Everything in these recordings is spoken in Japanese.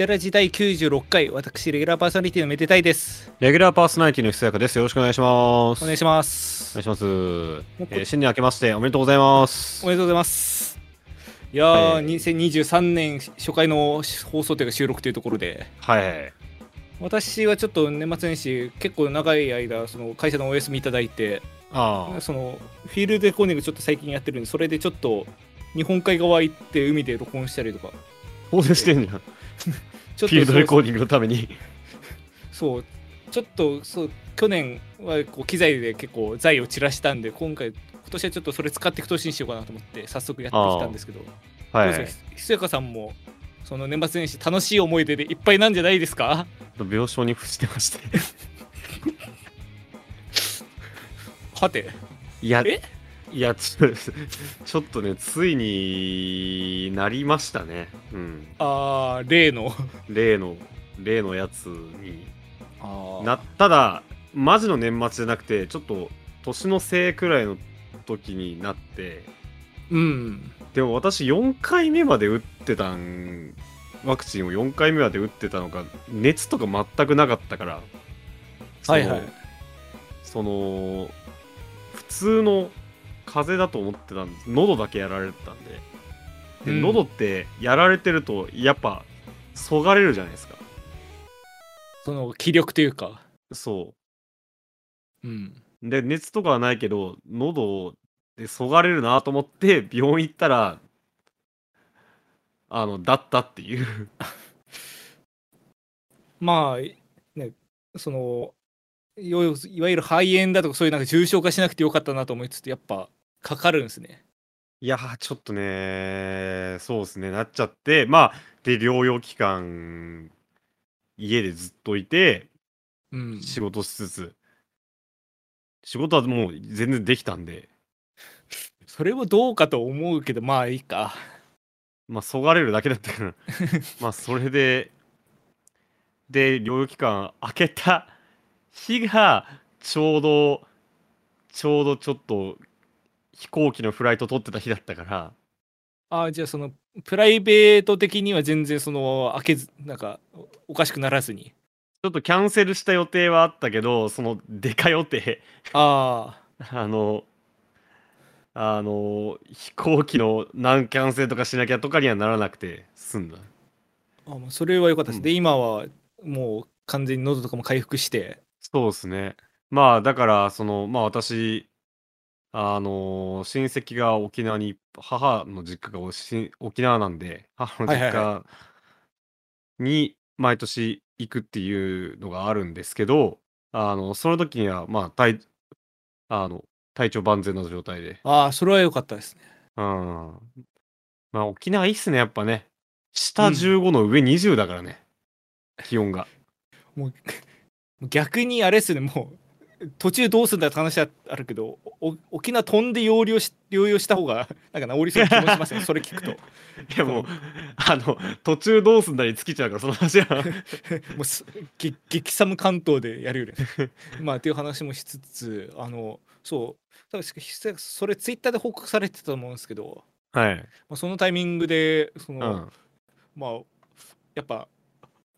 テラジ第96回、私、レギュラーパーソナリティのめでたいです。レギュラーパーソナリティのひそやかです。よろしくお願いします。お願いします。お願いします。うえー新年明けましておめでとうございますお。めでとうございます。いやー、はい2023年初回の放送というか収録というところで、はい。私はちょっと年末年始、結構長い間、その会社のお休みいただいて、ああ。そのフィールドレコーディングちょっと最近やってるんで、それでちょっと日本海側行って海で録音したりとか、放送してんじゃん。フちょっとィールドレコーディングのために。そう。ちょっとそう去年はこう機材で結構財を散らしたんで今回今年はちょっとそれ使っていく年にしようかなと思って早速やってきたんですけど。はい。ひそやかさんもその年末年始楽しい思い出でいっぱいなんじゃないですか？病床に伏してまして。はて。いや、え？いや、ちょっとね、ついになりましたね。うん。あー例の。例の、例のやつに。あなただ、マジの年末じゃなくて、ちょっと年のせいくらいの時になって、うん。でも私4回目まで打ってたんワクチンを4回目まで打ってたのか熱とか全くなかったから。はいはい。その普通の風邪だと思ってたんです喉だけやられてたんで。で、うん。喉ってやられてるとやっぱそがれるじゃないですか。その気力というか。そう。ん。うで熱とかはないけど喉でそがれるなと思って病院行ったらあのだったっていう。まあねそのいわゆる肺炎だとかそういうなんか重症化しなくてよかったなと思いつつやっぱかかるんですね。いやー、ちょっとね、そうですね、なっちゃって、まあ、で、療養期間、家でずっといて、うん。仕事しつつ、仕事はもう全然できたんで、それもどうかと思うけどまあいいか。まあ、そがれるだけだったから、まあ、それで、で、療養期間明けた日が、ちょうど、ちょうどちょっと、飛行機のフライト取ってた日だったから、あじゃあそのプライベート的には全然その開けずなんかおおかしくならずに。ちょっとキャンセルした予定はあったけど、その、出か予定、ああの、あの、飛行機の何キャンセルとかしなきゃとかにはならなくて済んだ。ーあまあそれは良かったです、うん。で今はもう完全に喉とかも回復して。そうですね。まあ、だから、その、まあ私、あの、親戚が沖縄に、母の実家がおし沖縄なんで、母の実はいはい家に毎年行くっていうのがあるんですけど、あの、その時には、まあ、体、あの、体調万全な状態で、ああそれは良かったですねうん。まあ沖縄いいっすね、やっぱね。下うん15の上20だからね。気温が。もう逆にあれですねもう途中どうすんだって話はあるけどお沖縄飛んで療養し療養した方が なんか治りそうな気もしますね それ聞くといやもう、あの、途中どうすんだに尽きちゃうから、その話は。もうすげ激寒関東でやるよね。まあっていう話もしつつあのそう確かそれツイッターで報告されてたと思うんですけど、はい。まあ、そのタイミングでその、うん。まあやっぱ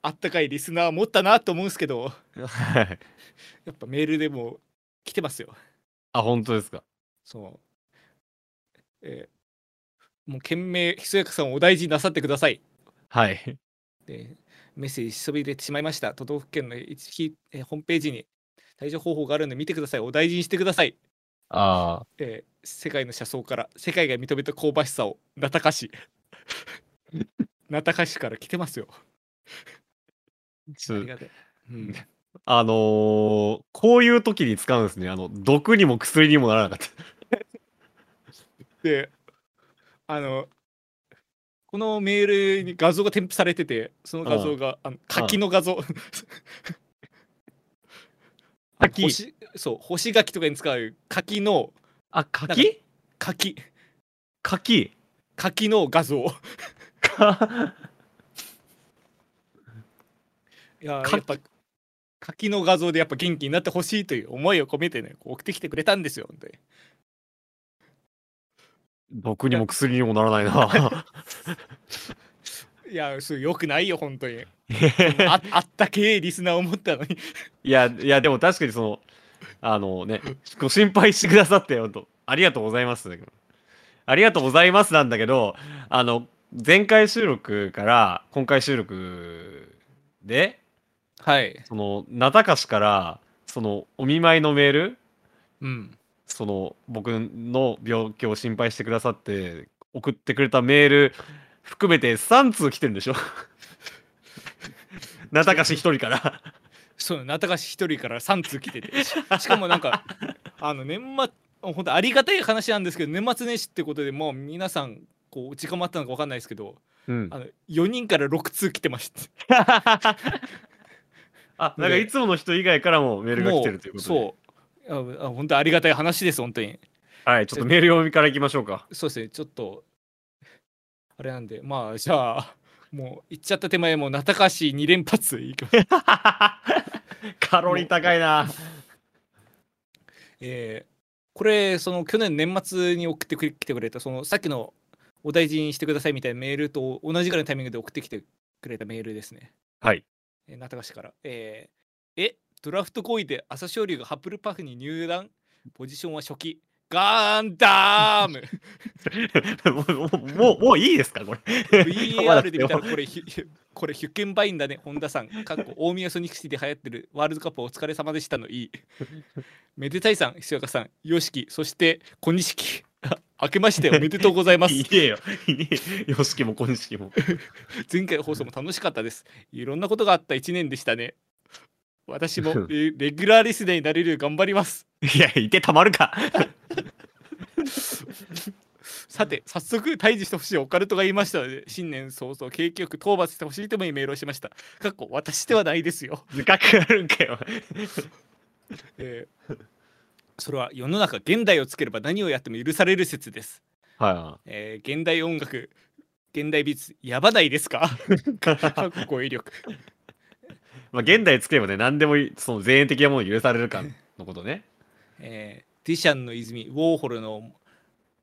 あったかいリスナー持ったなと思うんですけどはい。やっぱメールでも来てますよ。あ、本当ですか？そう。えーもう懸命ひそやかさんをお大事になさってください。はい。でメッセージそびれてしまいました。都道府県の一ひえーホームページに対処方法があるんで見てください。お大事にしてください。あえー世界の車窓から世界が認めた香ばしさを名高し名高しから来てますよ。あ。ちょありがたい。うん、あのーこういう時に使うんですね。あの、毒にも薬にもならなかった。であのこのメールに画像が添付されててその画像があの柿の画像。柿？星そう干し柿とかに使う柿のあ、柿柿？柿？柿の画像。や柿やっぱ柿の画像でやっぱ元気になってほしいという思いを込めてねこう送ってきてくれたんですよ本当に毒にも薬にもならないな。いやそうよくないよ本当に ああったけえリスナーを持ったのにいや、いや、でも確かにその、あのね、ご心配してくださって、本当ありがとうございます。ありがとうございますなんだけど、あの、前回収録から今回収録で、はい。その、名高しから、その、お見舞いのメール、うん。その、僕の病気を心配してくださって、送ってくれたメール含めて3通来てるんでしょ？名高し一人から。そうなたかし一人から3通来てて。ししかもなんかあの年末本当ありがたい話なんですけど年末年始ってことでもう皆さんこう時間まったのか分かんないですけどうん。あの4人から6通来てました あ、なんかいつもの人以外からもメールが来てるということで。そうああ本当ありがたい話です本当にはい、ちょっとメール読みからいきましょうか。そうですねちょっとあれなんでまあじゃあもう行っちゃった手前もうなたかし2連発いきます カロリー高いな。えーこれその去年年末に送ってきてくれたそのさっきのお大事にしてくださいみたいなメールと同じぐらいのタイミングで送ってきてくれたメールですね。はい。えー、なたかしから。えーえ、ドラフト5位で朝青龍がハップルパフに入団？ポジションは初期。ガンダーム！もう、もう、もういいですかこれ。VAR で見たらこれこれヒュッケンバインだね。本田さん。かっこ大宮ソニックシティで流行ってるワールドカップお疲れ様でしたのいい。めでたいさんひそやかさん。よしきそして小錦明けましておめでとうございます いねえよ。いねえよしきも小錦も。前回の放送も楽しかったですいろんなことがあった1年でしたね私もレレギュラーリスナーになれるよう頑張りますいや、いてたまるか。さて早速退治してほしいオカルトが言いましたので新年早々景気よく討伐してほしいともにメールをしましたかっこ私ではないですよ自覚あるんかよ。えーそれは世の中現代をつければ何をやっても許される説です、はえー現代音楽現代美術やばないですか？い。かっ力まあ、現代つければね、何でもいいその前衛的なものを許されるかのことね。えーディシャンの泉ウォーホルの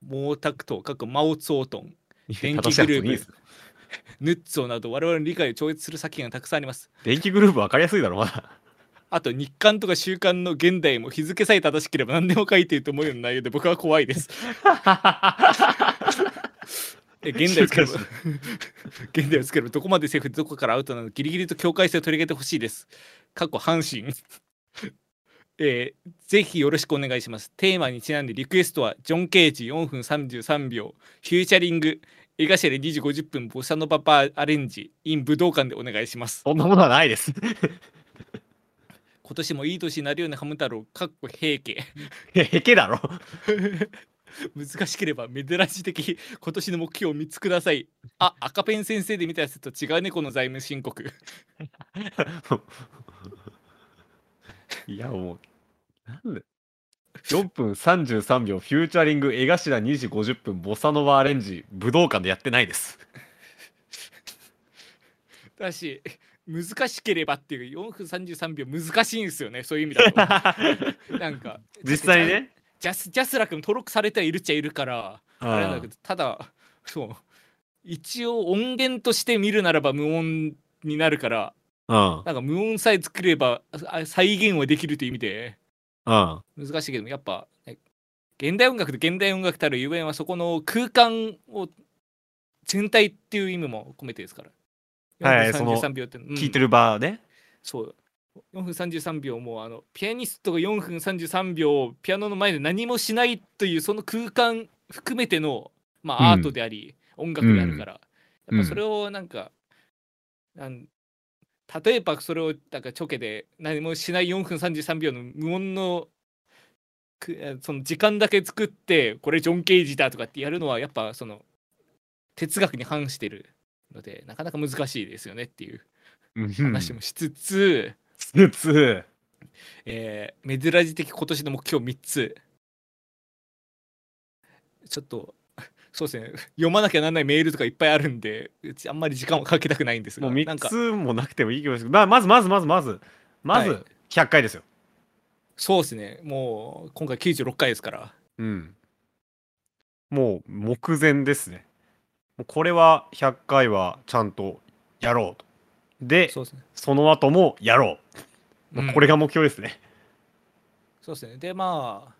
毛沢東かっこマオツォートン電気グループ ヌッツォなど我々の理解を超越する作品がたくさんあります電気グループ分かりやすいだろ、まだ。あと日刊とか週刊の現代も日付さえ正しければ何でも書いていると思うような内容で僕は怖いです。え現代をつければ 現代をつければどこまでセーフでどこからアウトなのかギリギリと境界線を取り上げてほしいです。過去阪神。えーぜひよろしくお願いします。テーマにちなんでリクエストはジョン・ケージ4分33秒。フューチャリング。江頭2時50分ボサノババアレンジ。in 武道館でお願いします。そんなものはないです。今年もいい年になるようにハム太郎かっこ平家へけだろ？難しければ珍し的今年の目標を3つくださいあ赤ペン先生で見たやつと違うねこの財務申告 いや、もう、なんで？4分33秒、フューチャリング、江頭2時50分、ボサノバアレンジ、武道館でやってないです。だし難しければっていう4分33秒難しいんですよねそういう意味だと なんか実際にね。ジャスジャスラックも登録されてはいるっちゃいるからあれなんだけど。どただそう一応音源として見るならば無音になるからうん。なんか無音さえ作ればあ再現はできるという意味でうん。難しいけどもやっぱ、ね、現代音楽で現代音楽たるゆえんはそこの空間を全体っていう意味も込めてですから。4分はいその33秒って、うん聞いてる場ね。そう。4分33秒もうあのピアニストが4分33秒ピアノの前で何もしないというその空間含めての、まあ、アートであり、音楽であるから、うん。やっぱそれをなんか、なん例えばそれをなんかチョケで何もしない4分33秒の無音のその時間だけ作ってこれジョン・ケージだとかってやるのはやっぱその哲学に反してるのでなかなか難しいですよねっていう話もしつつ、つつ。えー、メデラジ的今年の目標3つちょっとそうですね読まなきゃならないメールとかいっぱいあるんでうちあんまり時間をかけたくないんですがもう3なんかつもなくてもいいけど、まあ、まずまずまずまず、まずはい100回ですよ。そうですねもう今回96回ですからうん。もう目前ですね。もうこれは100回はちゃんとやろうと。で、そうですね。その後もやろう。まあうんこれが目標ですね。そうですね。で、まあ、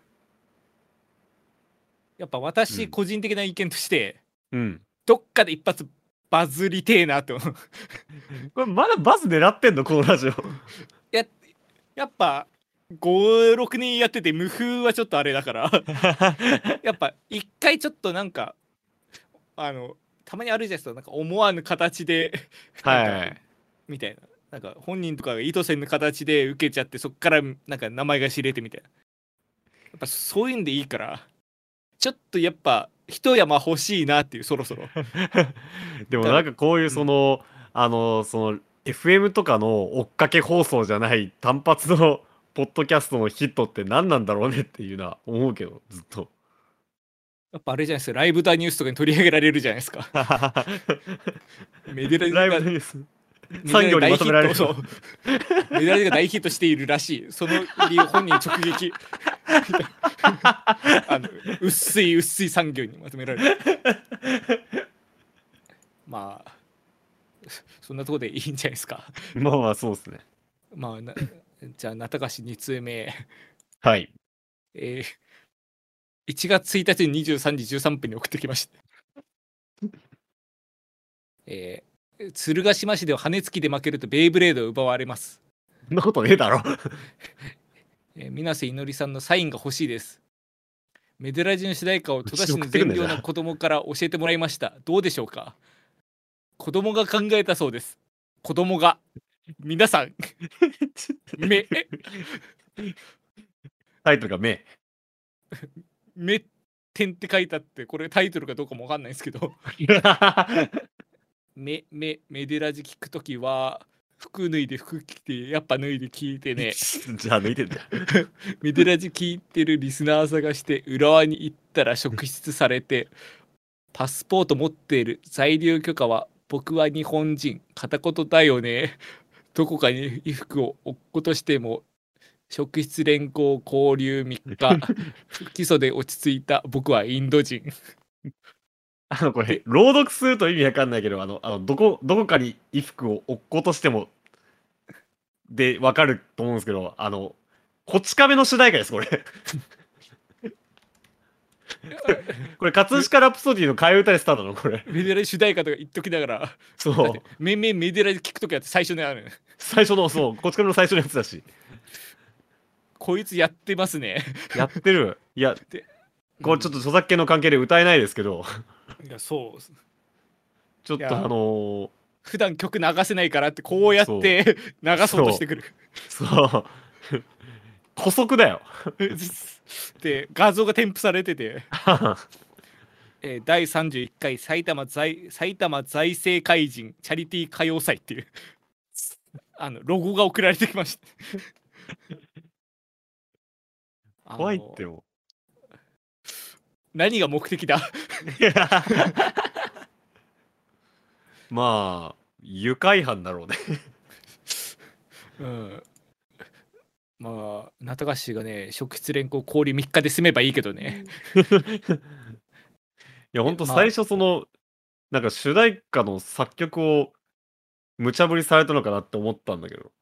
やっぱ私、うん個人的な意見として、うん。どっかで一発バズりてえなと。これまだバズ狙ってんの？このラジオ。ややっぱ、5、6年やってて無風はちょっとあれだから、やっぱ一回ちょっとなんか、あの、たまにあるじゃないですか、なんか思わぬ形で、はい。みたいな。なんか本人とかが意図せぬ形で受けちゃって、そっからなんか名前が知れてみたいな。やっぱそういうんでいいから、ちょっとやっぱ一山欲しいなっていう、そろそろ。でもなんかこういうその、あのその FM とかの追っかけ放送じゃない単発のポッドキャストのヒットって何なんだろうねっていうのは思うけどずっとやっぱあれじゃないですか、ライブダニュースとかに取り上げられるじゃないですか。メデラライブがニュース。産業にまとめられる。メダルが大ヒットしているらしい。その理由本人直撃。あの薄い薄い産業にまとめられる。まあそんなところでいいんじゃないですか。まあまあそうですね。まあなじゃあ中菓子2通目。はい。えー、1月1日に23時13分に送ってきました。えー、鶴ヶ島市では羽根つきで負けるとベイブレードを奪われます。そんなことねえだろ えー、水瀬いのりさんのサインが欲しいです。メデラジの主題歌を戸田市の善良な子供から教えてもらいました。どうでしょうか？子供が考えたそうです。子供が。皆さん、め、タイトルが「目め、点って書いてあって、これタイトルかどうかもわかんないですけど、め、め、メデラジ聞くときは、服脱いで服着て、やっぱ脱いで聞いてね。じゃあ抜いてんだ。よ メデラジ聞いてるリスナー探して浦和に行ったら職質されてパスポート持っている在留許可は僕は日本人片言だよね。どこかに衣服を落っことしても職質連行交留3日。不 起訴で落ち着いた僕はインド人。あのこれ朗読すると意味わかんないけどあのあのどこどこかに衣服を落っことしてもでわかると思うんですけどあのこち亀の主題歌ですこれ。これ葛飾ラプソディの替え歌でスタートなのこれ。メデラジ主題歌とか言っときながら。だそうめんめんメデラジ聞くときは最初にある。最初のそうこち亀の最初のやつだしこいつやってますね。やってる。いやでこれちょっと著作権の関係で歌えないですけど。いやそう。ちょっとあのー普段曲流せないからってこうやって流そうとしてくる。そう。古速だよ。で画像が添付されてて、えー第31回埼玉財埼玉財政怪人チャリティー歌謡祭っていう。あのロゴが送られてきました怖いってよ。何が目的だ？まあ愉快犯だろうね。うん。まあ中川氏がね職質連行氷3日で済めばいいけどね。いやほんとまあ。最初その、なんか主題歌の作曲を無茶ぶりされたのかなって思ったんだけど。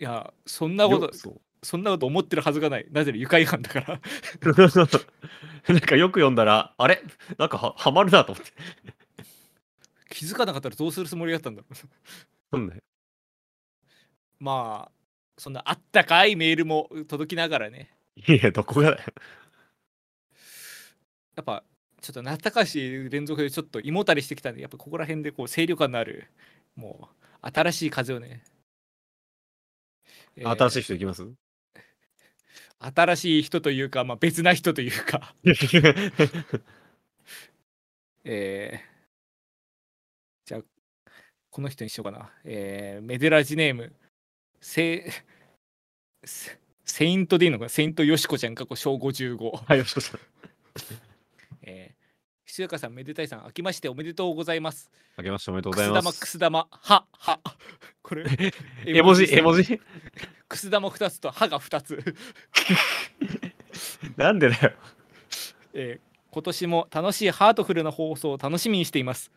いやそんなことよそんなこと思ってるはずがない。なぜなら愉快犯だから。なんかよく読んだらあれ？なんかははまるなと思って。気づかなかったらどうするつもりだったんだろう。なんだよまあそんなあったかいメールも届きながらね。いやどこがだよ。やっぱちょっと中川氏連続でちょっと胃もたれしてきたんでやっぱここら辺でこう清涼感のあるもう新しい風をね、えー新しい人いきます？新しい人というか、まあ、別な人というか。えーじゃあこの人にしようかな、えーメデラジネームセセセイントでいいのかな？セイントよしこちゃん過去小55はいよしこさん。えー、ひつやかさん、めでたいさん、明けましておめでとうございます。あけましておめでとうくす玉、ございます。くす玉、は、は。これ、絵文字絵文字？くす玉2つと歯が2つ。なんでだよえー今年も楽しいハートフルな放送を楽しみにしています。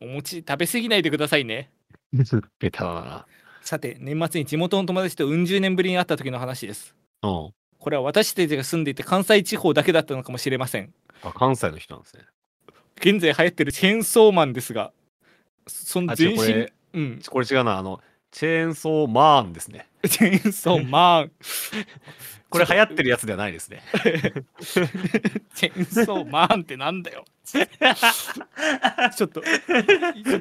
お餅食べ過ぎないでくださいね。ベタだな。さて、年末に地元の友達とうん十年ぶりに会った時の話です。うん。これは私たちが住んでいて関西地方だけだったのかもしれません。あ、関西の人なんですね。現在流行ってるチェーンソーマンですが、その全身これ、、うん、これ違うな。あの、チェーンソーマーンですね。チェーンソーマン、これ流行ってるやつではないですね。チェーンソーマンってなんだよ。ちょっと、ちょっ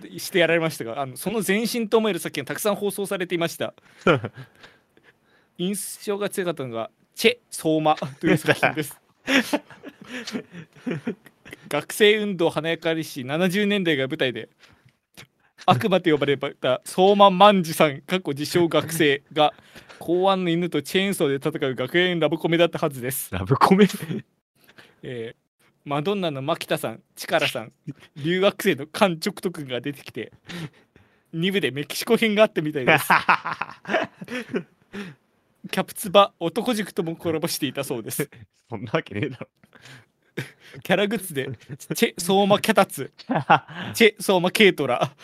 としてやられましたが、あのその前身と思える作品がたくさん放送されていました。印象が強かったのが、チェ・ソーマという作品です。学生運動華やかりし70年代が舞台で悪魔と呼ばれた相馬万次さんかっこ自称学生が公安の犬とチェーンソーで戦う学園ラブコメだったはずです。ラブコメ？えーマドンナの牧田さん、チカラさん、留学生のカン・チョクト君が出てきて、2部でメキシコ編があったみたいです。キャプツバ、男塾ともコラボしていたそうです。そんなわけねえだろ。キャラグッズで、チェ・ソーマ・キャタツ、チェ・ソーマ・ケイトラ、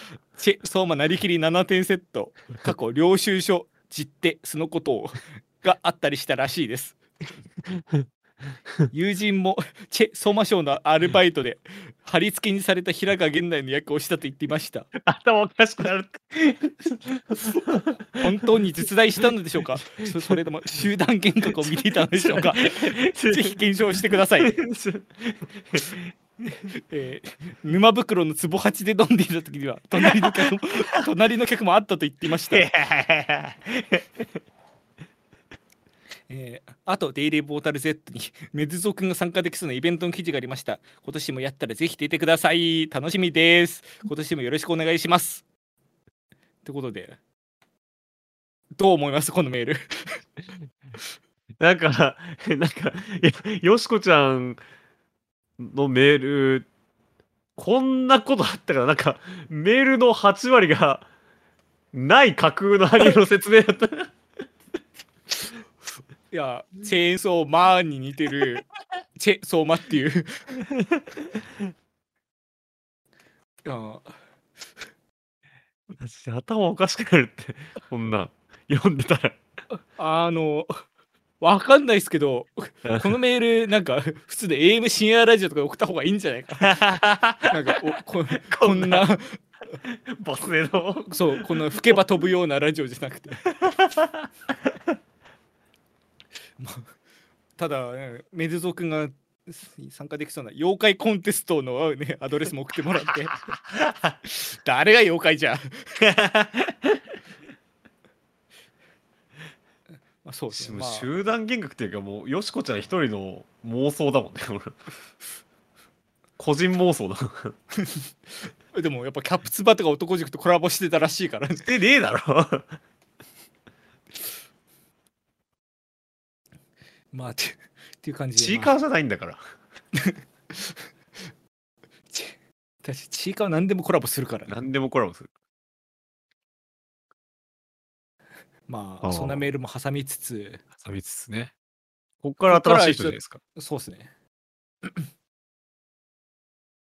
チェ・ソーマ・なりきり7点セット、過去領収書、実手、そのことをがあったりしたらしいです。友人もチェ・ソーマ賞のアルバイトで貼り付けにされた平川源内の役をしたと言っていました。頭おかしくなる。本当に実在したのでしょうか？そそれとも集団幻覚を見ていたのでしょうか？ぜひ検証してください。えー沼袋の壺八で飲んでいた時には隣の客も 隣の客もあったと言っていました。えーあとデイリーポータル Z にメズゾ君が参加できそうなイベントの記事がありました。今年もやったらぜひ出てください。楽しみです。今年もよろしくお願いします。ってことで、どう思います？このメール。なんか、なんか、いやよしこちゃんのメール、こんなことあったから、なんか、メールの8割が、ない架空のアニメの説明だった。いや、チェーンソーマーに似てるチェソーマっていう。いや私頭おかしくなるって、こんなん、読んでたら。あの、わかんないですけど、このメール、なんか、普通で AM 深夜ラジオとか送った方がいいんじゃないかな。なんかおこ、こんな、ボスへの。そう、この吹けば飛ぶようなラジオじゃなくて。まあただ、ねメズゾ君が参加できそうな妖怪コンテストの、ね、アドレスも送ってもらって。誰が妖怪じゃん。まあ、そうですね。まあ。集団幻覚っていうかもうよしこちゃん一人の妄想だもんね俺。個人妄想だ。でもやっぱキャプツバとか男塾とコラボしてたらしいから、ね、してねえだろ。まあってっていう感じで、まあチーカーじゃないんだから。ち私チーカーは何でもコラボするからね、何でもコラボするああまあそんなメールも挟みつつ。挟みつつね。こっから新しい人じゃないですか？そうですね。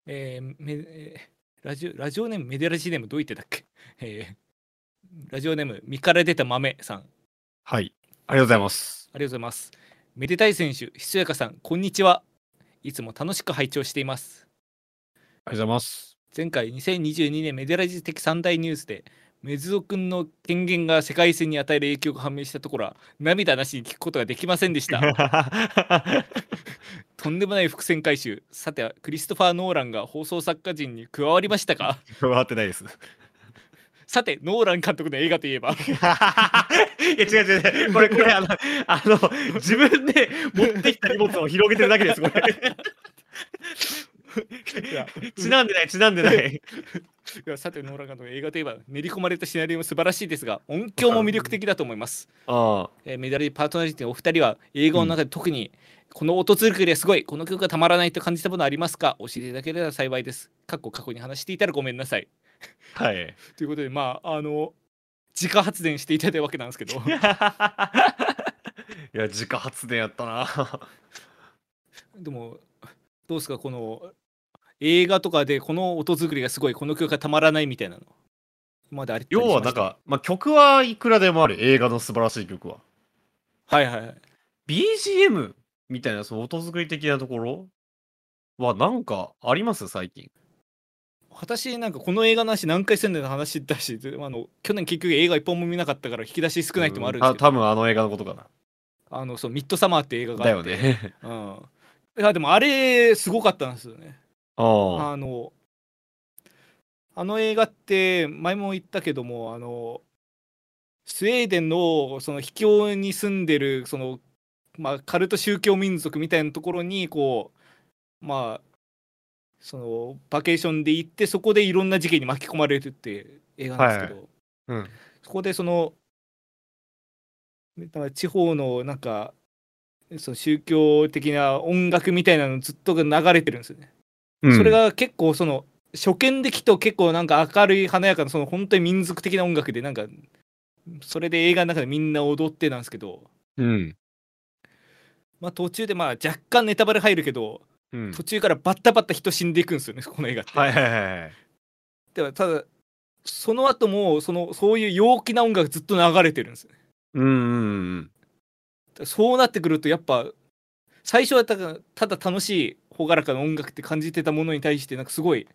えーめえーラジオラジオネームメデラジネームどう言ってたっけ、えーラジオネーム身から出た豆さん。ありはい。ありがとうございます。がとうございます。めでたい選手ひそやかさんこんにちは。いつも楽しく拝聴していますありがとうございます前回2022年メデラジ的三大ニュースでメズオ君の権限が世界戦に与える影響が判明したところは涙なしに聞くことができませんでした。とんでもない伏線回収。さてクリストファー・ノーランが放送作家陣に加わりましたか？加わってないです。さてノーラン監督の映画といえば？いや違う違う違う。これこれあのあの自分で持ってきた荷物を広げてるだけですこれいやちなんでないちなんでない。いやさてノーラン監督の映画といえば練り込まれたシナリオも素晴らしいですが音響も魅力的だと思います。あえーメダルパートナリティのお二人は映画の中で特にこの音作りはすごいこの曲がたまらないと感じたものありますか？教えていただければ幸いです。過去過去に話していたらごめんなさいあはい。ということでまああの自家発電していただいたわけなんですけど。いや自家発電やったな。でもどうですか？この映画とかでこの音作りがすごいこの曲がたまらないみたいなの。今まであり要はなんか、まあ、曲はいくらでもある映画の素晴らしい曲は。はいはいはい。BGM みたいなその音作り的なところはなんかあります？最近。私なんかこの映画の話何回してんだよ話だしあの去年結局映画一本も見なかったから引き出し少ないってもあるんですけど。た多分あの映画のことかな。あのそうミッドサマーって映画がだあって。よね。うん。いやでもあれすごかったんですよねあのあの映画って前も言ったけどもあのスウェーデンのその秘境に住んでるその、まあ、カルト宗教民族みたいなところにこうまあそのバケーションで行ってそこでいろんな事件に巻き込まれるって映画なんですけど、うん。そこでそのだから地方のなんかその宗教的な音楽みたいなのずっと流れてるんですよね。うん。それが結構その初見で聞くと結構なんか明るい華やかなその本当に民族的な音楽でなんかそれで映画の中でみんな踊ってなんですけど、うん。まあ、途中でまあ若干ネタバレ入るけどうん。途中からバッタバッタ人死んでいくんですよねこの映画って。はいはいはいはい。でもただその後もそのそういう陽気な音楽ずっと流れてるんですよね。うんうんうん。そうなってくるとやっぱ最初はただただ楽しい朗らかな音楽って感じてたものに対してなんかすごい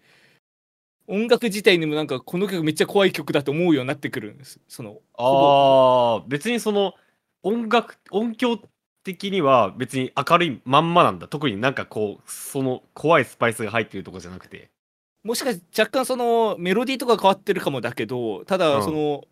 音楽自体にもなんかこの曲めっちゃ怖い曲だと思うようになってくるんです。そのああ別にその音楽音響的には別に明るいまんまなんだ。特になんかこうその怖いスパイスが入ってるとかじゃなくて。もしかして若干そのメロディーとか変わってるかもだけどたうんだその、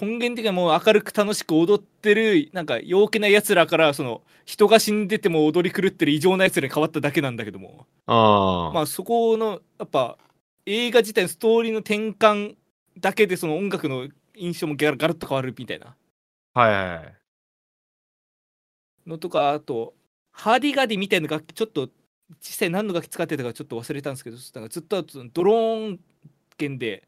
根源的にはもう明るく楽しく踊ってるなんか陽気なやつらからその人が死んでても踊り狂ってる異常なやつらに変わっただけなんだけども。ああ。まあそこのやっぱ映画自体のストーリーの転換だけでその音楽の印象もガラガラッと変わるみたいな。はいはいはいのとかあとハーディガーディみたいな楽器ちょっと実際何の楽器使ってたかちょっと忘れたんですけどなんかずっとドローン弦で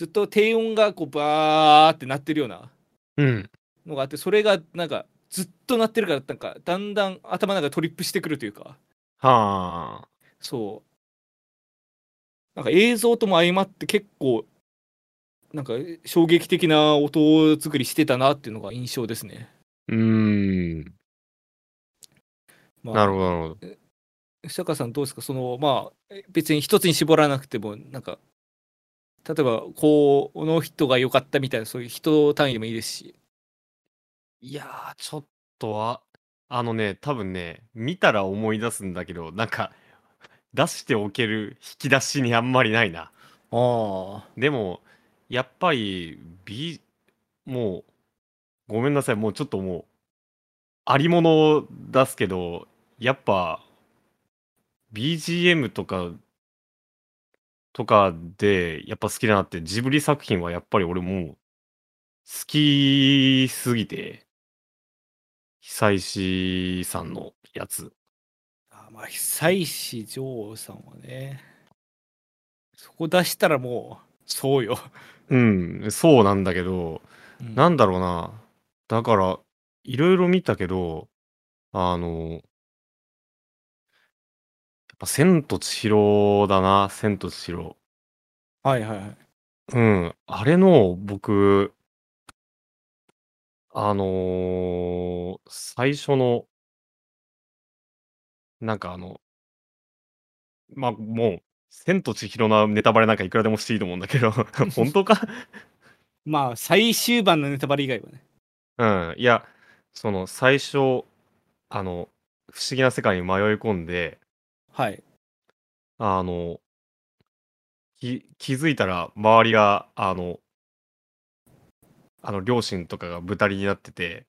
ずっと低音がこうバーって鳴ってるようなうん。のがあってそれがなんかずっと鳴ってるからなんかだんだん頭の中がトリップしてくるというか。はあ。そう。なんか映像とも相まって結構なんか衝撃的な音作りしてたなっていうのが印象ですね。うーん。まあ、なるほどなるほど。久川さんどうですか？そのまあえ別に一つに絞らなくてもなんか例えばこうこの人が良かったみたいなそういう人単位でもいいですし。いやーちょっとはあのね多分ね見たら思い出すんだけどなんか出しておける引き出しにあんまりないな。あでもやっぱり B もうごめんなさい。もうちょっともうありものを出すけどやっぱ BGM とかとかでやっぱ好きだなってジブリ作品はやっぱり俺もう好きすぎて久石さんのやつあまあ久石譲さんはねそこ出したらもうそうよ。うんそうなんだけどうんなんだろうな。だから、いろいろ見たけど、あの、ぱ千と千尋だな、千と千尋。はいはいはい。うん、あれの僕、あのー最初の、なんかあの、まあもう、千と千尋のネタバレなんかいくらでもしていいと思うんだけど、本当か？まあ最終盤のネタバレ以外はね。うん、いや、その最初、あの、不思議な世界に迷い込んで、はい。あの、き気づいたら周りが、あの、あの両親とかが豚りになってて、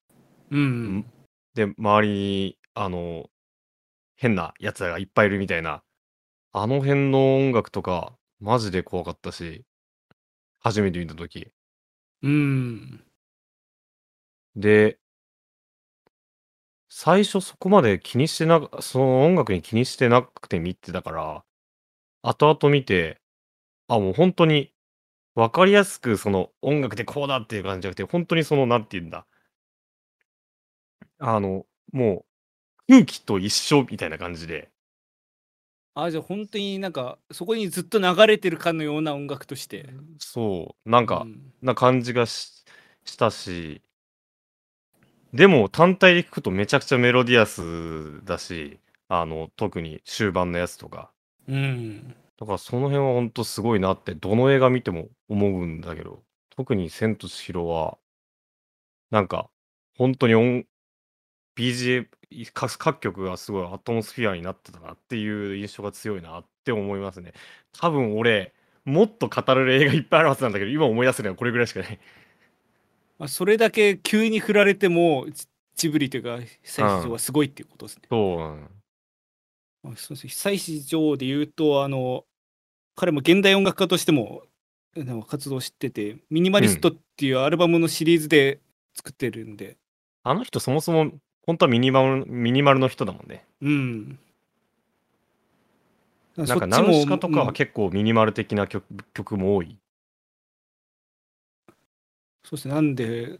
うん、んで、周りに、あの、変なやつらがいっぱいいるみたいな、あの辺の音楽とか、マジで怖かったし、初めて見たとき。うん。で、最初そこまで気にしてな、その音楽に気にしてなくて見てたから、後々見て、あ、もう本当に分かりやすくその音楽でこうだっていう感じじゃなくて、本当にその、なんて言うんだ。あの、もう空気と一緒みたいな感じで、あじゃあ本当になんかそこにずっと流れてるかのような音楽として。そう、なんか、うん。な感じがししたし、でも単体で聞くとめちゃくちゃメロディアスだし、あの、特に終盤のやつとか。うんだからその辺はほんとすごいなって、どの映画見ても思うんだけど、特に千と千尋は、なんか、本当に音、BGM、各各曲がすごいアトモスフィアになってたなっていう印象が強いなって思いますね。多分俺、もっと語れる映画いっぱいあるはずなんだけど、今思い出せるのはこれぐらいしかない。まあ、それだけ急に振られてもジジブリというか久石譲はすごいっていうことですね。そうなの。まあそうですね久石譲で言うとあの彼も現代音楽家としても活動してて「ミニマリスト」っていうアルバムのシリーズで作ってるんで、あの人そもそも、本当はミニマル、ミニマルの人だもんね。うん。なんか、ナウシカとかは結構ミニマル的な曲曲も多い。そうですね、なんで、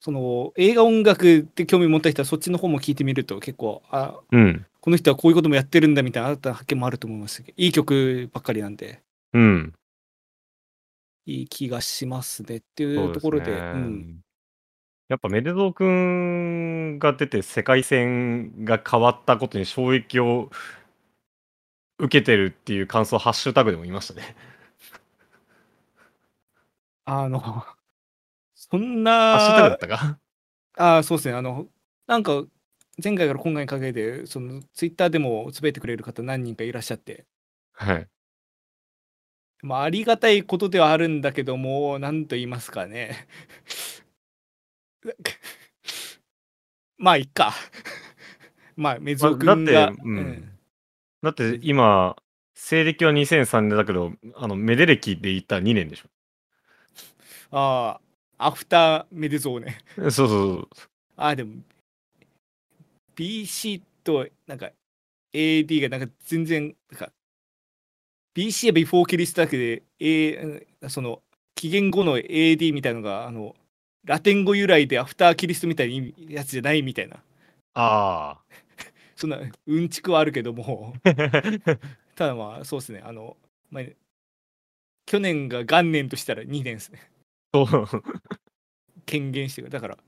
その映画音楽って興味持った人はそっちの方も聞いてみると結構、あうん。この人はこういうこともやってるんだみたいな新たな発見もあると思いますいい曲ばっかりなんで、うん。いい気がしますねっていそうところで、ねうん、やっぱメデゾーくんが出て世界線が変わったことに衝撃を受けてるっていう感想をハッシュタグでも言いましたね。あの、そんハッシュタグだなっ、たか？あそうですね、あの、なんか、前回から今回にかけて、そのツイッターでもつぶやいてくれる方何人かいらっしゃって、はい。まあ、ありがたいことではあるんだけども、なんと言いますかね。まあ、いっか。まあ、メゾウ君が、まあだってうんだって今、西暦は2003年だけど、あの、メデ歴で言ったら2年でしああ、アフターメデゾーね。ょ。そうそうそう。ああ、でも、BC と、なんか、AD がなんか全然、なんか、BC はビフォーキリストだけで、A、その、紀元後の AD みたいのが、あの、ラテン語由来でアフターキリストみたいなやつじゃないみたいな。あ そんな、うんちくはあるけども、あ。ただまあ、そうですね、あの、まあ、去年が元年としたら2年ですね。そう。権限してる。だから、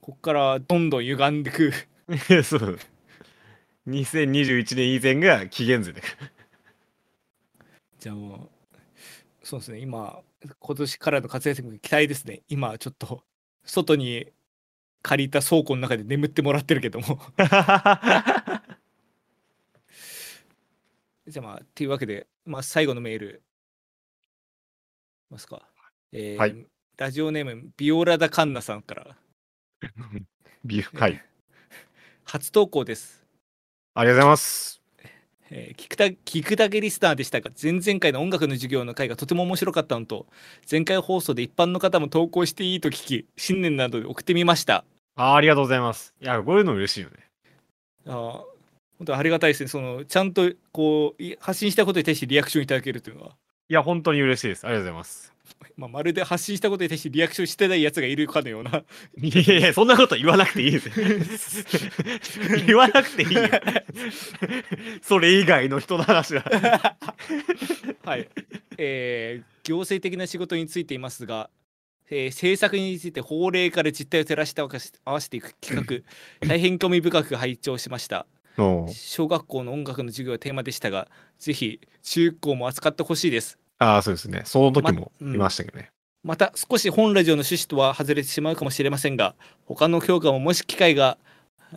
こっからどんどん歪んでく。そう。2021年以前が紀元前だから。じゃあもう、そう。ですね、今、今年からの活躍に期待ですね。今、ちょっと、外に借りた倉庫の中で眠ってもらってるけども。じゃあまあ、っていう。わけで、まあ、最後のメール、いますか。えーはいラジオネーム、ビオラダカンナさんから、ビュはい。初投稿です。ありがとうございます。えー聞くた聞くだけリスナーでしたが前々回の音楽の授業の回がとても面白かったのと前回放送で一般の方も投稿していいと聞き新年などで送ってみましたあーありがとうございます。いや、こういうの嬉しいよね。あー本当ありがたいですねそのちゃんとこうい発信したことに対してリアクションいただけるというのは、いや、本当に嬉しいです。ありがとうございます。まあ、まるで発信したことに対してリアクションしてないやつがいるかのような いやいやそんなこと言わなくていいです。言わなくていいよ。それ以外の人の話は。はい、えー行政的な仕事についていますが、えー制作について法令から実態を照らして合わせ合わせていく企画大変興味深く拝聴しました小学校の音楽の授業がテーマでしたがぜひ中高も扱ってほしいですああ、そうですね。その時もまうんいましたけどね。また少し本ラジオの趣旨とは外れてしまうかもしれませんが他の教科ももし機会が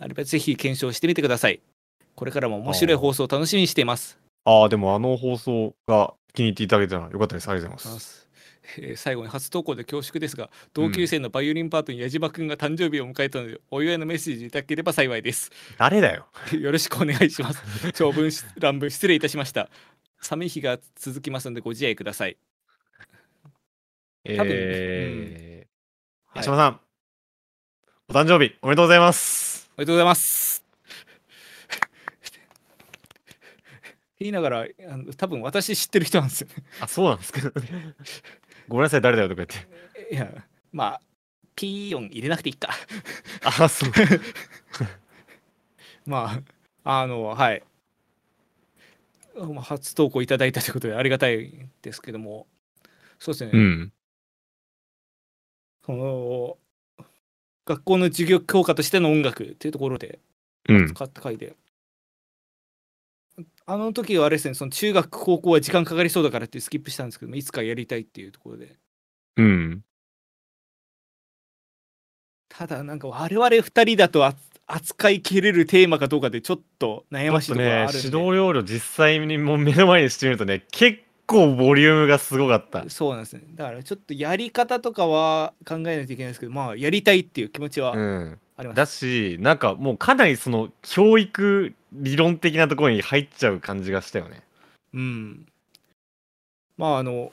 あればぜひ検証してみてくださいこれからも面白い放送を楽しみにしていますああ、でもあの放送が気に入っていただけたらよかったです。ありがとうございます。えー最後に初投稿で恐縮ですが同級生のバイオリンパートに矢島くんが誕生日を迎えたのでお祝いのメッセージいただければ幸いです誰だよ。よろしくお願いします長文乱文失礼いたしました寒い日が続きますのでご自愛ください多分えー、はい八島さん、お誕生日おめでとうございます。おめでとうございます。言いながらあの多分私知ってる人なんですよね。あ、そうなんですか。ごめんなさい、誰だよとか言って。いやまあピーヨン入れなくていいか。あ、そう。まああのはいまあ初投稿いただいたということでありがたいですけども、そうですね、うん。その学校の授業教科としての音楽っていうところでうん。使った回で、あの時はあれですね、その中学、高校は時間かかりそうだからってスキップしたんですけども、いつかやりたいっていうところで、うん。ただなんか我々2人だとあ扱いきれるテーマかどうかでちょっと悩ましいところがあるんで、指導要領実際にもう目の前にしてみるとね結構ボリュームがすごかったそうなんですね。だからちょっとやり方とかは考えないといけないですけど、まあやりたいっていう気持ちはうんあります。だしなんかもうかなりその教育理論的なところに入っちゃう感じがしたよねうん。まああの、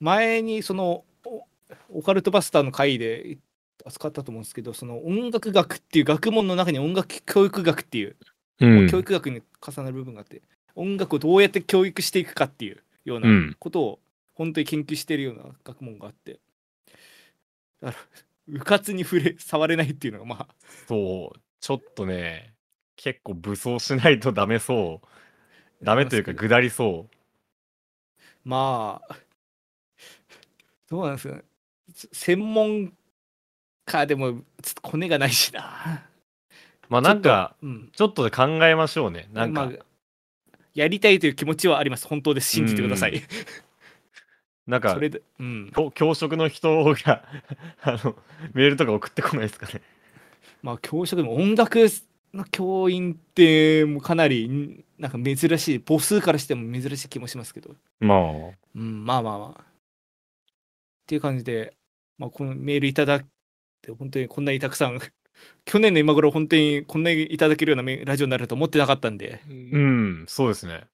前にそのおオカルトバスターの回で扱ったと思うんですけど、その音楽学っていう学問の中に音楽教育学っていう、うん。教育学に重なる部分があって、音楽をどうやって教育していくかっていうよううなん。ことを本当に研究しているような学問があって、だから、うかつに触れ、触れないっていうのがまあ、そう。ちょっとね結構武装しないとダメそう。ダメというか下りそまあ、どうなんですかね。せ専門家でも、ちょっとコネがないしな。うまあなんかうん。ちょっと考えましょうねなんか、まあ、やりたいという気持ちはあります。本当です。信じてください。なんかそれで、うん。教教職の人が あのメールとか送ってこないですかねまあ、教職でも音楽の教員って、もうかなり、んなんか珍しい、母数からしても珍しい気もしますけど。まあうん、まあまあまあ。っていう感じで、まあ、このメールいただ本当にこんなにたくさん、去年の今頃、本当にこんなにいただけるようなメラジオになると思ってなかったんで、うん、そうですね。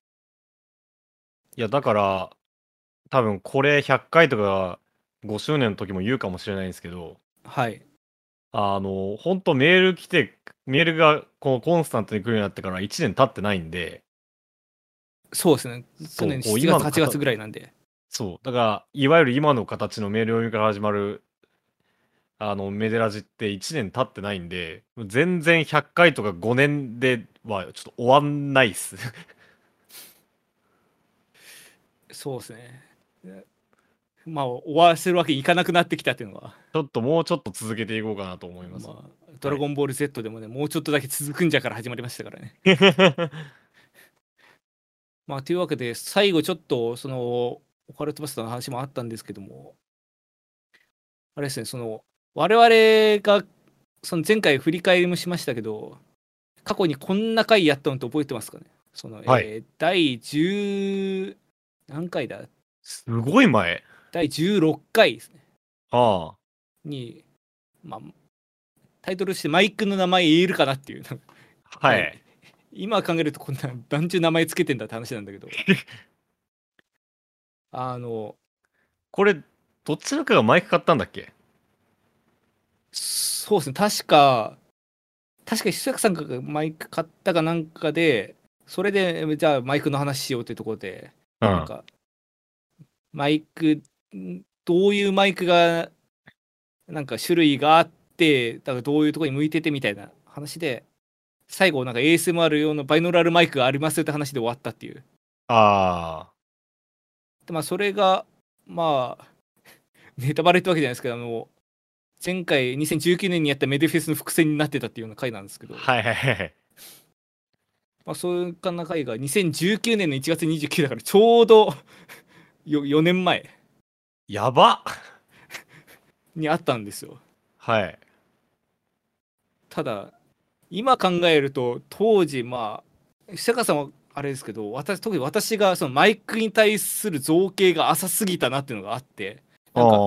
いや、だから、多分これ100回とか5周年の時も言うかもしれないんですけど、はい。あの、本当メール来て、メールがこのコンスタントに来るようになってから1年経ってないんで、そうですね。去年7月、こう今の8月ぐらいなんで。そう、だから、いわゆる今の形のメール読みから始まる、あの、メデラジって1年経ってないんで、全然100回とか5年ではちょっと終わんないっす。そうですね。まあ、終わらせるわけにいかなくなってきたっていうのは、ちょっともうちょっと続けていこうかなと思います。まあ、ドラゴンボール Z でもね、もうちょっとだけ続くんじゃから始まりましたからね。まあ、というわけで、最後ちょっと、その、オカルトバスターの話もあったんですけども、あれですね、その、我々が、その前回振り返りもしましたけど、過去にこんな回やったのって覚えてますかね？その、はいえー第10、何回だ？すごい前。第16回ですね。ああ。に、まあ、タイトルしてマイクの名前言えるかなっていう。はい。今考えるとこんな団中名前つけてんだって話なんだけど。あの、これ、どちらかがマイク買ったんだっけ？そうですね、確か、確か、ひそやかさんがマイク買ったかなんかで、それで、じゃあマイクの話しようというところで、うん。なんか、マイク、んどういうマイクが、なんか種類があって、だからどういうところに向いててみたいな話で、最後、なんか ASMR 用のバイノラルマイクがありますよって話で終わったっていう。あでまあ、それが、まあ、ネタバレってわけじゃないですけど、あの、前回2019年にやったメデフェスの伏線になってたっていうような回なんですけど、あ。はいはいはい。まあ、そういうかな回が2019年の1月29だから、ちょうどよ4年前やばにあったんですよ。はい。ただ、今考えると、当時、まあ、久川さんはあれですけど、私特に私がそのマイクに対する造形が浅すぎたなっていうのがあって、なんかあ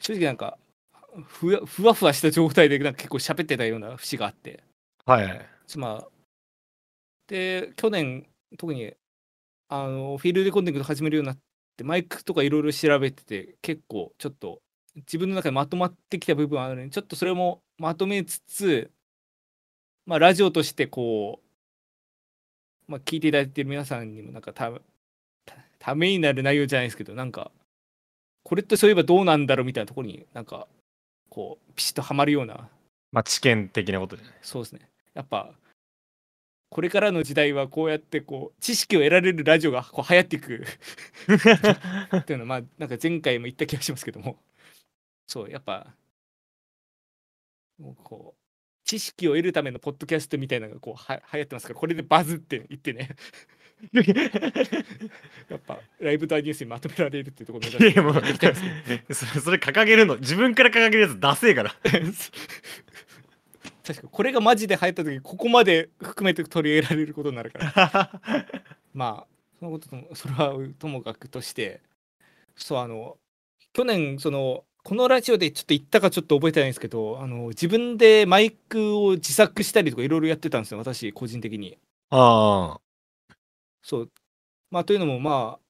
正直なんかふわふわふわした状態でなんか結構喋ってたような節があってあ。はい。まあで去年特にあのフィールドレコーディング始めるようになってマイクとかいろいろ調べてて結構ちょっと自分の中でまとまってきた部分はあるのでちょっとそれもまとめつつまあラジオとしてこう、まあ、聞いていただいてる皆さんにもなんかたたためになる内容じゃないですけどなんかこれってそういえばどうなんだろうみたいなところになんかこうピシッとはまるような。まあ、知見的なことじゃない。そうですね。やっぱこれからの時代はこうやってこう知識を得られるラジオがこう流行っていく。っていうのはまあなんか前回も言った気がしますけども。そうやっぱもうこう知識を得るためのポッドキャストみたいなのがこうは流行ってますからこれでバズって言ってね やっぱライブ大ニュースにまとめられるっていうところいやもう それそれ掲げるの。自分から掲げるやつダセえから。確かこれがマジで流行った時ここまで含めて取り入れられることになるから。まあそのことともそれはともかくとしてそうあの去年そのこのラジオでちょっと言ったかちょっと覚えてないんですけどあの自分でマイクを自作したりとかいろいろやってたんですよ私個人的に。あそう。まあというのもまあ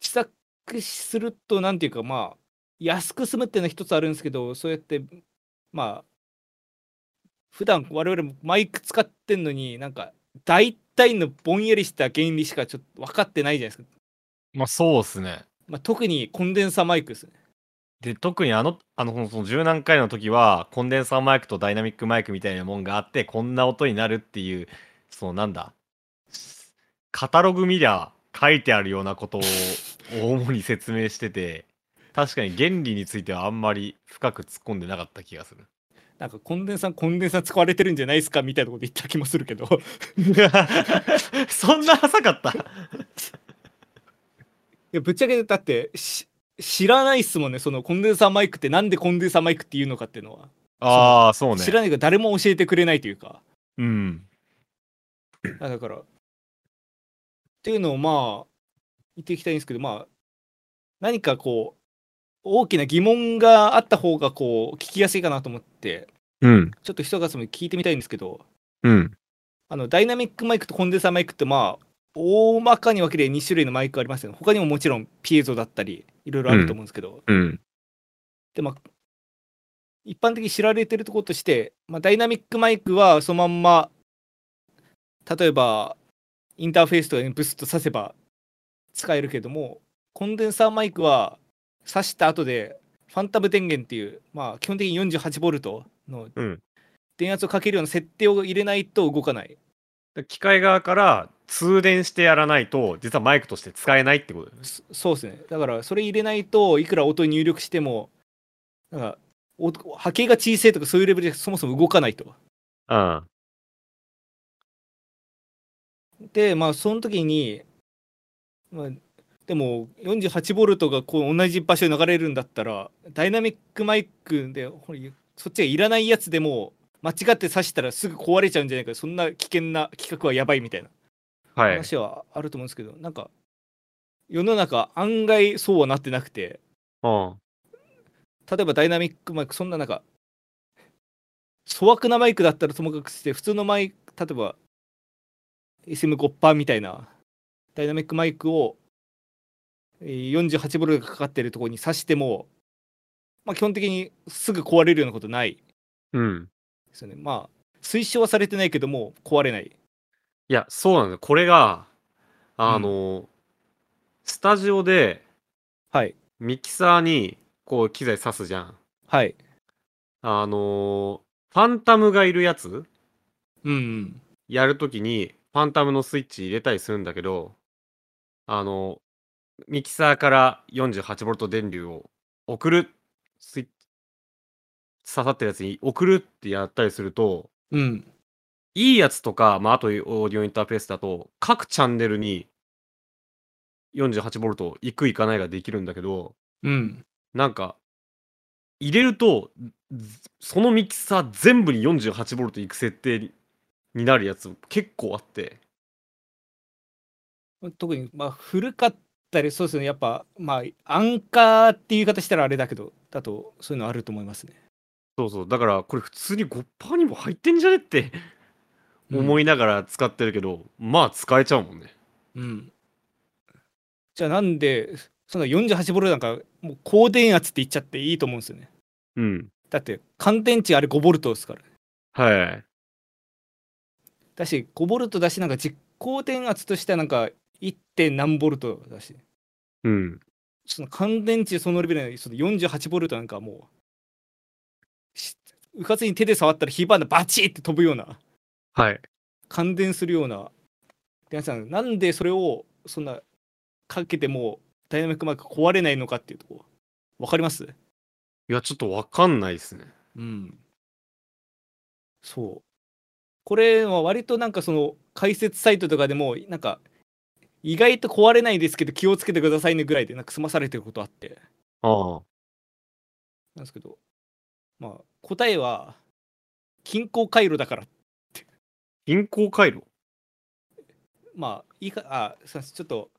自作するとなんていうかまあ安く済むっていうのは一つあるんですけどそうやってまあ普段我々もマイク使ってんのになんか大体のぼんやりした原理しかちょっと分かってないじゃないですか、まあそうっすね。まあ、特にコンデンサーマイクですね。で特にあのあのその十何回の時はコンデンサーマイクとダイナミックマイクみたいなもんがあってこんな音になるっていうそのなんだカタログ見りゃ書いてあるようなことを主に説明してて確かに原理についてはあんまり深く突っ込んでなかった気がする。なんかコンデンサーコンデンサー使われてるんじゃないですかみたいなこと言った気もするけど。そんな浅かった？いやぶっちゃけだってし知らないっすもんね。そのコンデンサーマイクってなんでコンデンサーマイクっていうのかっていうのは。ああそうね。知らないから誰も教えてくれないというか。うん。あだからっていうのをまあ言っていきたいんですけどまあ何かこう大きな疑問があった方がこう聞きやすいかなと思ってうん。ちょっと一つも聞いてみたいんですけどうん。あのダイナミックマイクとコンデンサーマイクってまあ大まかに分けて2種類のマイクありますよね。他にももちろんピエゾだったりいろいろあると思うんですけど、うん。でまあ一般的に知られてるところとして、まあ、ダイナミックマイクはそのまんま例えばインターフェースとかにブスッと挿せば使えるけどもコンデンサーマイクは挿した後でファンタム電源っていう、まあ、基本的に 48V のうん。電圧をかけるような設定を入れないと動かない。機械側から通電してやらないと実はマイクとして使えないってことだよね。そそうですね。だからそれ入れないといくら音入力してもなんか音波形が小さいとかそういうレベルでそもそも動かないと。うんでまあその時に、まあ、でも 48V がこう同じ場所に流れるんだったらダイナミックマイクでそっちがいらないやつでも間違って挿したらすぐ壊れちゃうんじゃないかそんな危険な企画はやばいみたいなはい。話はあると思うんですけど、なんか世の中案外そうはなってなくてうん。例えばダイナミックマイクそんななんか粗悪なマイクだったらともかくして普通のマイク例えば SM5% みたいなダイナミックマイクをえー 48V がかかってるところに挿しても、まあ、基本的にすぐ壊れるようなことない。でうん。すよね。まあ推奨はされてないけども壊れない。いやそうなんだよ。これがあの、スタジオではい。ミキサーにこう機材挿すじゃん。はい。あのファンタムがいるやつうんうん。やるときにファンタムのスイッチ入れたりするんだけどあのミキサーから 48V 電流を送るスイッチ刺さってるやつに送るってやったりするとうん。いいやつとか、まあ、あとオーディオインターフェースだと各チャンネルに 48V 行く行かないができるんだけどうん。なんか入れるとずそのミキサー全部に 48V 行く設定にになるやつ結構あって。特にまあ古かったりそうですねやっぱまあアンカーっていう言い方したらあれだけどだとそういうのあると思いますね。そうそう。だからこれ普通に5%にも入ってんじゃねって。うん。思いながら使ってるけど、まあ使えちゃうもんね。うん。じゃあなんでそんな 48V なんかもう高電圧って言っちゃっていいと思うんですよね。うん。だって乾電池あれ 5V ですからはいだし 5V だしなんか実行電圧としてはなんか 1. 点何ボルトだしうんその乾電池そのレベルでその 48V なんかもうしうかつに手で触ったら火花バチって飛ぶようなはい感電するような電圧なんでなんでそれをそんなかけてもダイナミックマイク壊れないのかっていうとこわかります？いや、ちょっとわかんないですね。うん。そう。これは割となんかその解説サイトとかでもなんか意外と壊れないですけど気をつけてくださいねぐらいでなんか済まされてることあって。ああ。なんですけどまあ答えは均衡回路だから銀行回路？まあいいかあすいませんちょっと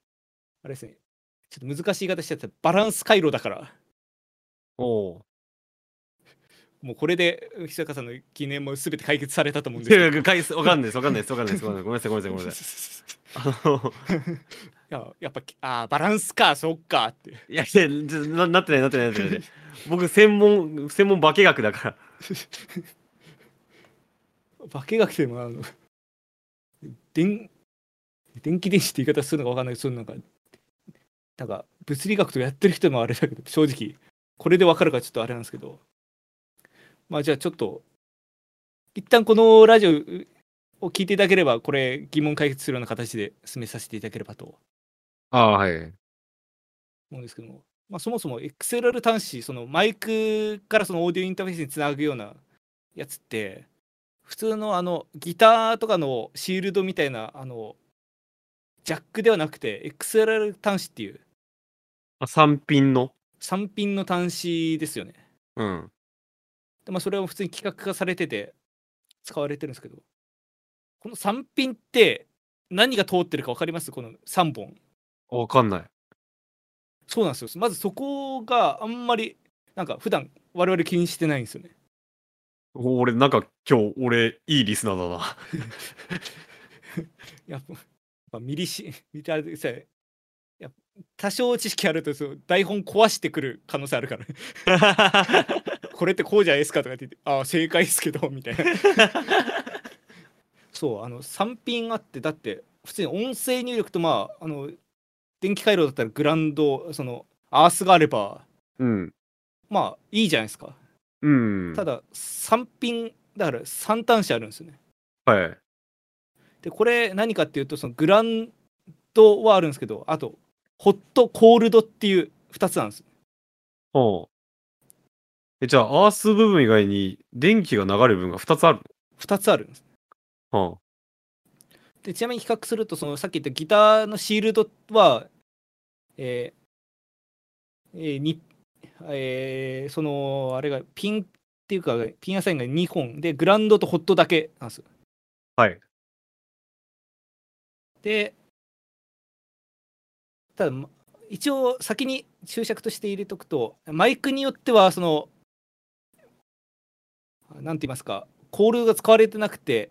あれですね。ちょっと難しい言い方しちゃったバランス回路だから。おおもうこれで久坂さんの疑念も全て解決されたと思うんー。ですけどいわかんないです、わかんないです、わかんないです。ごめんなさい、ごめんなさい、ごめんなさい。あの、いややっぱあーバランスかそっかっていや、いや、ななってない、なってない、なってない。僕、専門、専門化学だから。化学でもあの電電気電子って言い方するのか分かんないけどそのなんかなんか物理学とかやってる人もあれだけど正直これで分かるかちょっとあれなんですけどまあじゃあちょっと一旦このラジオを聞いていただければこれ疑問解決するような形で進めさせていただければとああ、はい。思うんですけども、まあ、そもそも XLR 端子そのマイクからそのオーディオインターフェースにつなぐようなやつって普通のあのギターとかのシールドみたいなあのジャックではなくて XLR 端子っていうあ、三品の。3ピンの端子ですよね。うん。でまあ、それは普通に規格化されてて使われてるんですけどこの3ピンって何が通ってるか分かります？この3本。わかんない。そうなんですよ。まずそこがあんまりなんか普段我々気にしてないんですよね。俺、なんか今日、俺、いいリスナーだな。やっぱ、まあ、ミリシ、ミリあれでさ、多少知識あると台本壊してくる可能性あるから、これってこうじゃないですかとかって言って、ああ、正解ですけど、みたいな。そう、あの、3ピンあって、だって、普通に音声入力と、まあ、あの、電気回路だったらグランド、その、アースがあれば、うん。まあ、いいじゃないですか。うん。ただ、3ピン、だから3端子あるんですよね。はい。でこれ何かっていうとそのグランドはあるんですけどあとホットコールドっていう2つなんですはあ。え、じゃあ、アース部分以外に電気が流れる部分が2つある2つあるんですのはでちなみに比較するとそのさっき言ったギターのシールドはえーえーにえーそのあれがピンっていうかピンアサインが2本でグランドとホットだけなんですよあ。はい。でただま一応先に注釈として入れとくとマイクによってはそのなんて言いますかコールが使われてなくて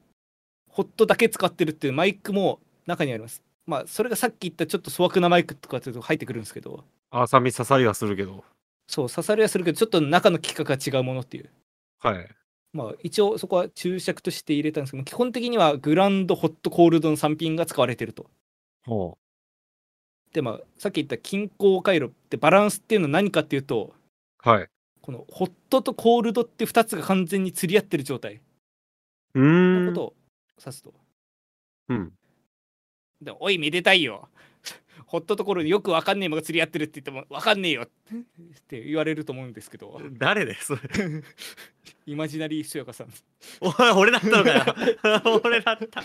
ホットだけ使ってるっていうマイクも中にありますまあそれがさっき言ったちょっと粗悪なマイクとかっていうと入ってくるんですけどアサミ刺さりはするけど。そう刺さりはするけどちょっと中の規格が違うものっていうはい。まあ一応そこは注釈として入れたんですけど基本的にはグランドホットコールドの3品が使われてるとはでまあさっき言った均衡回路ってバランスっていうのは何かっていうとあ。はい。このホットとコールドって2つが完全に釣り合ってる状態うーん。のことを指すと。うん。でおいめでたいよホットとコールドよくわかんねえものが釣り合ってるって言ってもわかんねえよって言われると思うんですけど誰だよ、それ。イマジナリーひそやかさんおい、俺だったのかよ。俺だった。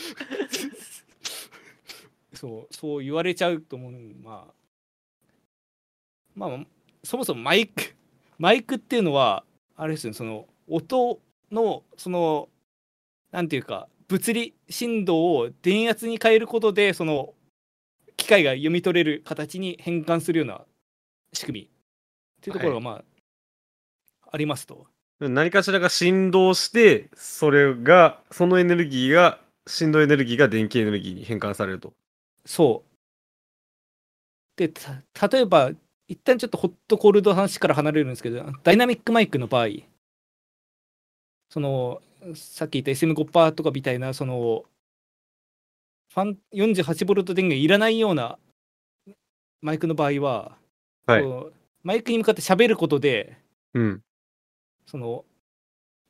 そうそう言われちゃうと思うまあまあそもそもマイクマイクっていうのはあれですよねその音のそのなんていうか物理振動を電圧に変えることでその機械が読み取れる形に変換するような仕組みっていうところがまあ、ありますと。何かしらが振動して、それが、そのエネルギーが、振動エネルギーが電気エネルギーに変換されると。そう。で、た例えば、一旦ちょっとホットコールドの話から離れるんですけど、ダイナミックマイクの場合、その、さっき言った SM5 パーとかみたいな、その、ファン 48V 電源いらないようなマイクの場合は、はいマイクに向かって喋ることで、うん。その、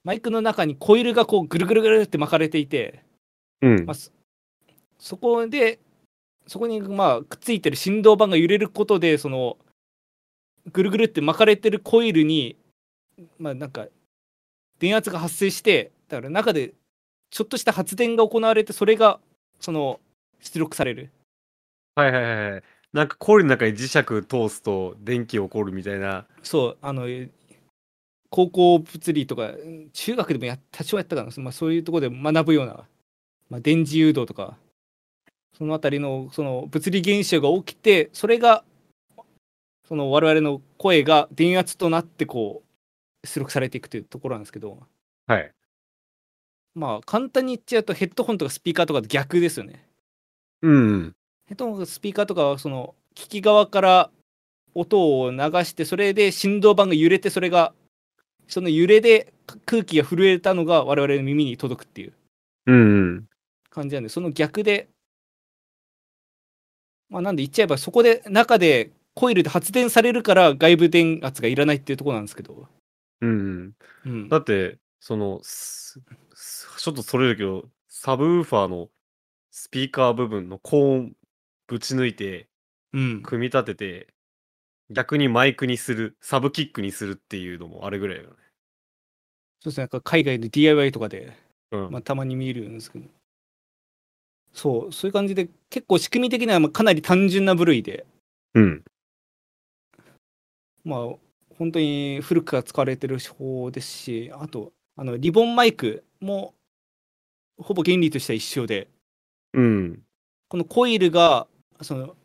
マイクの中にコイルがこうぐるぐるぐるって巻かれていて、うんまあ、。そそこでそこにまあくっついてる振動板が揺れることでそのぐるぐるって巻かれてるコイルにまあなんか電圧が発生してだから中でちょっとした発電が行われてそれがその出力されるはいはいはいはい。なんかコイルの中に磁石通すと電気起こるみたいな。そうあのえ高校物理とかうん中学でもや多少やったかな、まあ、そういうところで学ぶような、まあ、電磁誘導とかそのあたりのその物理現象が起きてそれがその我々の声が電圧となってこう出力されていくというところなんですけどはい。まあ簡単に言っちゃうとヘッドホンとかスピーカーとかと逆ですよね。うん。ヘッドホンとかスピーカーとかはその聞き側から音を流してそれで振動板が揺れてそれがその揺れで空気が震えたのが我々の耳に届くっていううん。感じなんでその逆でまあなんで言っちゃえばそこで中でコイルで発電されるから外部電圧がいらないっていうところなんですけど、うん。うん、だって、その、ちょっとそれるけど、サブウーファーのスピーカー部分の高音ぶち抜いて、うん、組み立てて、逆にマイクにする、サブキックにするっていうのもあれぐらいよね。そうですねなんか海外で DIY とかでうん。まあ、たまに見るんですけどそうそういう感じで結構仕組み的にはまあかなり単純な部類でうん。まあ本当に古くから使われてる手法ですしあとあのリボンマイクもほぼ原理としては一緒でうん。このコイルがその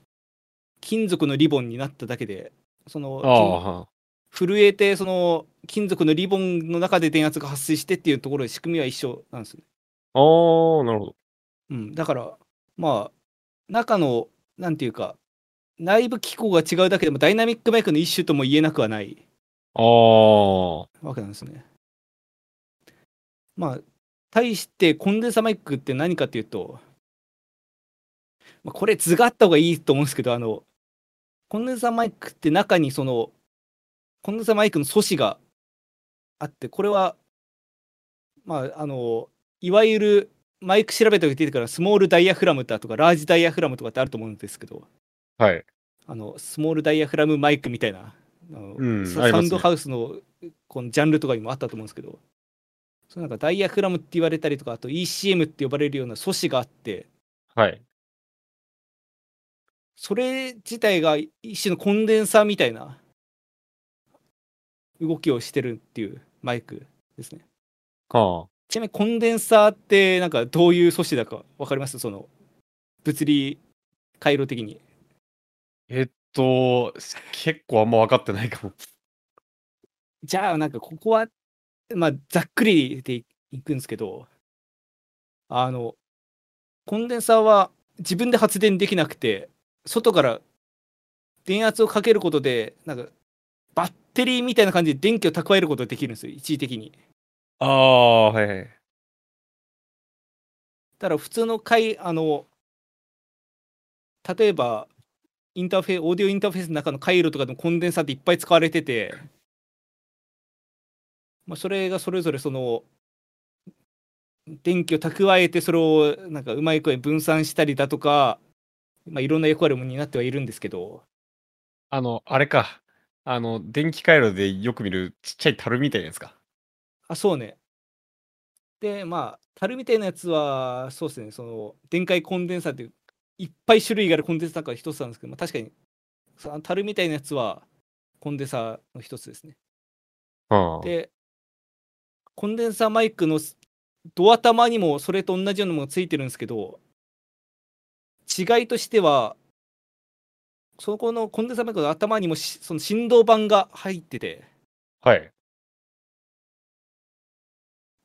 金属のリボンになっただけでその。震えてその金属のリボンの中で電圧が発生してっていうところで仕組みは一緒なんですねああ、なるほど。うん、だからまあ中のなんていうか内部機構が違うだけでもダイナミックマイクの一種とも言えなくはないああ。わけなんですね。まあ対してコンデンサマイクって何かっていうと、まあ、これ図があった方がいいと思うんですけどあのコンデンサマイクって中にそのコンデンサマイクの素子があってこれはまああのいわゆるマイク調べた時出てからスモールダイヤフラムだとかラージダイヤフラムとかってあると思うんですけどはい。あのスモールダイヤフラムマイクみたいなあのうんサウンドハウスのこのジャンルとかにもあったと思うんですけどそのなんかダイヤフラムって言われたりとかあと ECM って呼ばれるような素子があってはい。それ自体が一種のコンデンサーみたいな動きをしてるっていうマイクですね。はちなみにコンデンサーってなんかどういう素子だか分かります？その物理回路的にえっと、結構あんま分かってないかも。じゃあなんかここはまあざっくりでいくんですけどあのコンデンサーは自分で発電できなくて外から電圧をかけることでなんかバッテリーみたいな感じで電気を蓄えることができるんですよ一時的にああ、はいはい。だから普通の回あの例えばインターフェオーディオインターフェースの中の回路とかでもコンデンサーっていっぱい使われてて、まあ、それがそれぞれその電気を蓄えてそれをなんかうまい声分散したりだとか、まあ、いろんな役割も担ってはいるんですけどあの、あれか。あの、電気回路でよく見るちっちゃい樽みたいなやつか。あそうねでまあ樽みたいなやつはそうですねその電解コンデンサーっていういっぱい種類があるコンデンサーの中の一つなんですけど、まあ、確かにその樽みたいなやつはコンデンサーの一つですねはあ。でコンデンサーマイクのドア玉にもそれと同じようなものがついてるんですけど違いとしてはそこのコンデンサーマイクの頭にもしその振動板が入っててはい。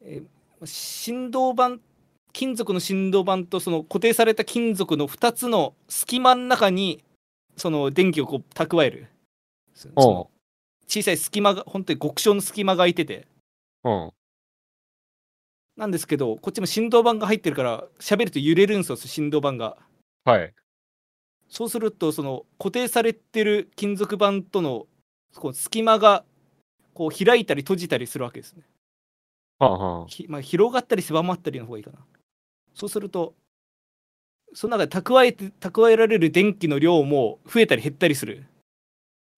えー振動板金属の振動板とその固定された金属の2つの隙間の中にその電気をこう蓄える小さい隙間が本当に極小の隙間が空いててうん。なんですけどこっちも振動板が入ってるから喋ると揺れるんですよ振動板がはい。そうするとその固定されてる金属板とのこう隙間がこう開いたり閉じたりするわけですねはあはひまあ、広がったり狭まったりの方がいいかな。そうするとその中で蓄えて蓄えられる電気の量も増えたり減ったりする。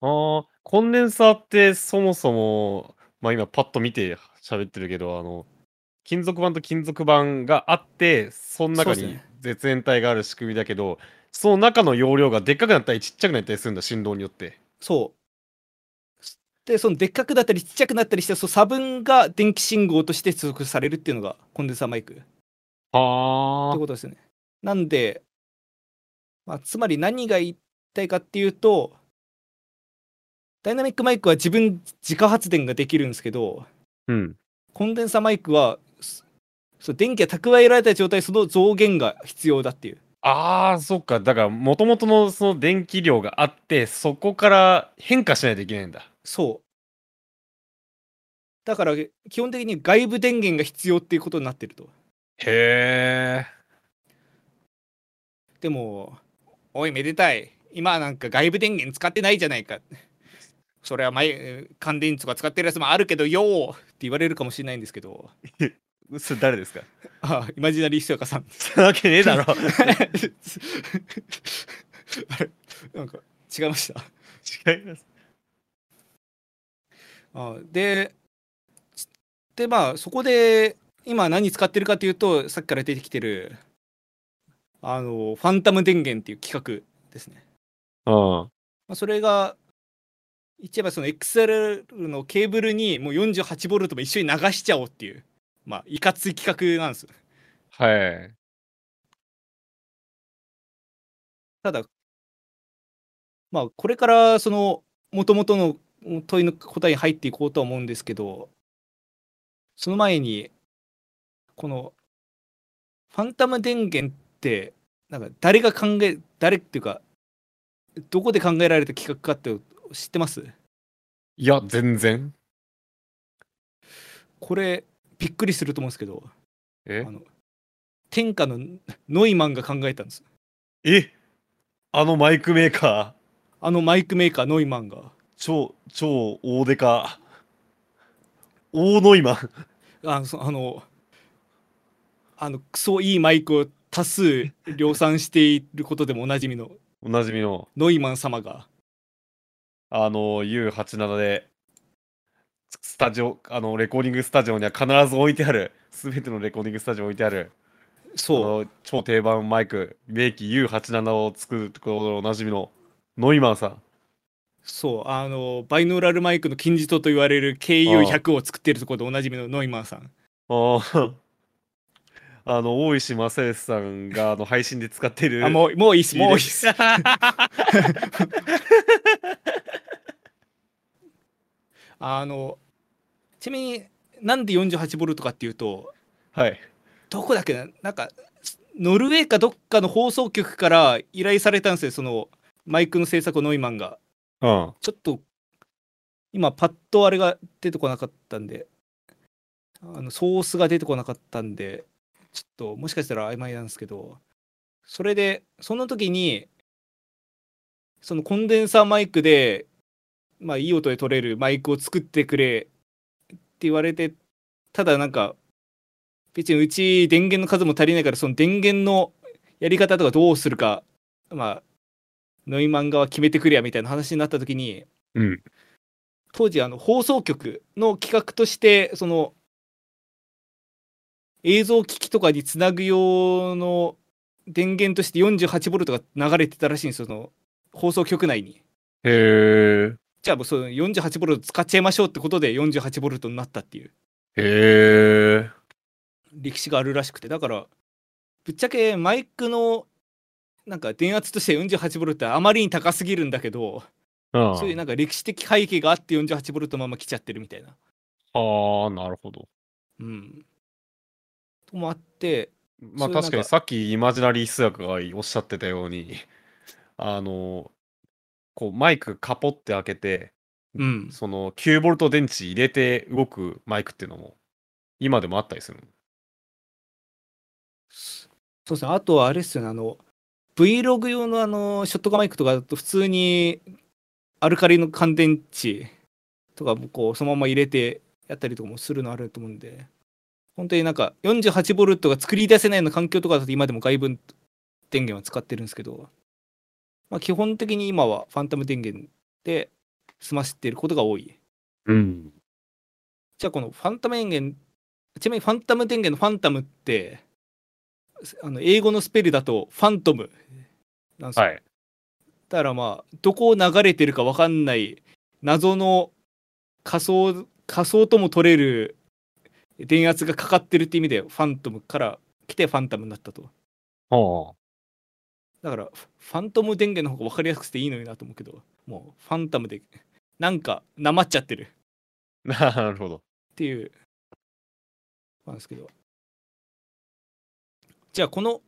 ああ、コンデンサーってそもそも、まあ今パッと見て喋ってるけど、あの、金属板と金属板があって、その中に絶縁体がある仕組みだけど、その中の容量がでっかくなったりちっちゃくなったりするんだ、振動によって。そう。でそのでっかくなったりちっちゃくなったりしてその差分が電気信号として出力されるっていうのがコンデンサーマイクってはことですよねなんで、まあ、つまり何が言いたいかっていうとダイナミックマイクは自分自家発電ができるんですけどうん。コンデンサーマイクはそそう電気が蓄えられた状態その増減が必要だっていうああ、そっか。だから、もともとのその電気量があって、そこから変化しないといけないんだ。そうだから基本的に外部電源が必要っていうことになってるとへえ。でもおいめでたい。今なんか外部電源使ってないじゃないか。それは前乾電池とか使ってるやつもあるけどよー。って言われるかもしれないんですけど。それ誰ですか？あイマジナリーひそやかさん。そんなわけねえだろ。あ れなんか違いました？違います。あででまあそこで今何使ってるかというとさっきから出てきてるあのファンタム電源っていう企画ですね、うん。まあ、それが言っちゃえばその XLR のケーブルにもう 48V も一緒に流しちゃおうっていうまあいかつい企画なんですはい。ただまあこれからその元々の問いの答えに入っていこうとは思うんですけどその前にこのファンタム電源ってなんか誰が考え誰っていうかどこで考えられた企画かって知ってます？いや、全然。これびっくりすると思うんですけどえ？あの天下のノイマンが考えたんですえ？あのマイクメーカあのマイクメーカーノイマンがー、超、超大デカ。大ノイマン。あのそあのあのクソいいマイクを多数量産していることでもおなじみの。おなじみの、ノイマン様が。あの、U87 で、スタジオ、あの、レコーディングスタジオには必ず置いてある、すべてのレコーディングスタジオに置いてある、あそう。の超定番マイク、名機 U87 を作ることでおなじみのノイマンさん。そう。あのバイノーラルマイクの金字塔と言われる KU100 を作っているところでおなじみのノイマンさん。あーあの、大石正義さんがあの配信で使ってる。あもうもういいっすもういいっす あのちなみになんで 48V かっていうとはい。どこだっけななんかノルウェーかどっかの放送局から依頼されたんですよそのマイクの制作をノイマンがうん。ちょっと今パッとあれが出てこなかったんであのソースが出てこなかったんでちょっともしかしたら曖昧なんですけどそれでその時にそのコンデンサーマイクでまあいい音で取れるマイクを作ってくれって言われてただなんか別にうち電源の数も足りないからその電源のやり方とかどうするかまあノイマン側決めてくれやみたいな話になった時に、うん。当時あの放送局の企画としてその映像機器とかにつなぐ用の電源として 48V が流れてたらしいんですよその放送局内に。へえ。じゃあもうその 48V 使っちゃいましょうってことで 48V になったっていうへえ。歴史があるらしくてだからぶっちゃけマイクのなんか電圧として 48V ってあまりに高すぎるんだけどうん。そういうなんか歴史的背景があって 48V のまま来ちゃってるみたいな。ああ、なるほど。うん。ともあってまあ確かにさっきイマジナリー数学がおっしゃってたように、あの、こうマイクカポって開けて、うん。その9ボルト電池入れて動くマイクっていうのも今でもあったりするの？そうですね。あとはあれですよね。あの Vlog 用のあのショットガンマイクとかだと普通にアルカリの乾電池とかもこうそのまま入れてやったりとかもするのあると思うんで本当になんか 48V が作り出せないような環境とかだと今でも外部電源は使ってるんですけど、まあ、基本的に今はファンタム電源で済ませていることが多い。うん。じゃあこのファンタム電源、ちなみにファンタム電源のファンタムって、あの英語のスペルだとファントムなんですよ。はい。だからまあどこを流れてるか分かんない謎の仮想仮想とも取れる電圧がかかってるって意味でファントムから来てファンタムになったと。はだからフファントム電源の方が分かりやすくていいのになと思うけどもうファンタムでなんかなまっちゃってる。あ。なるほど。っていう。なんですけど。じゃあこの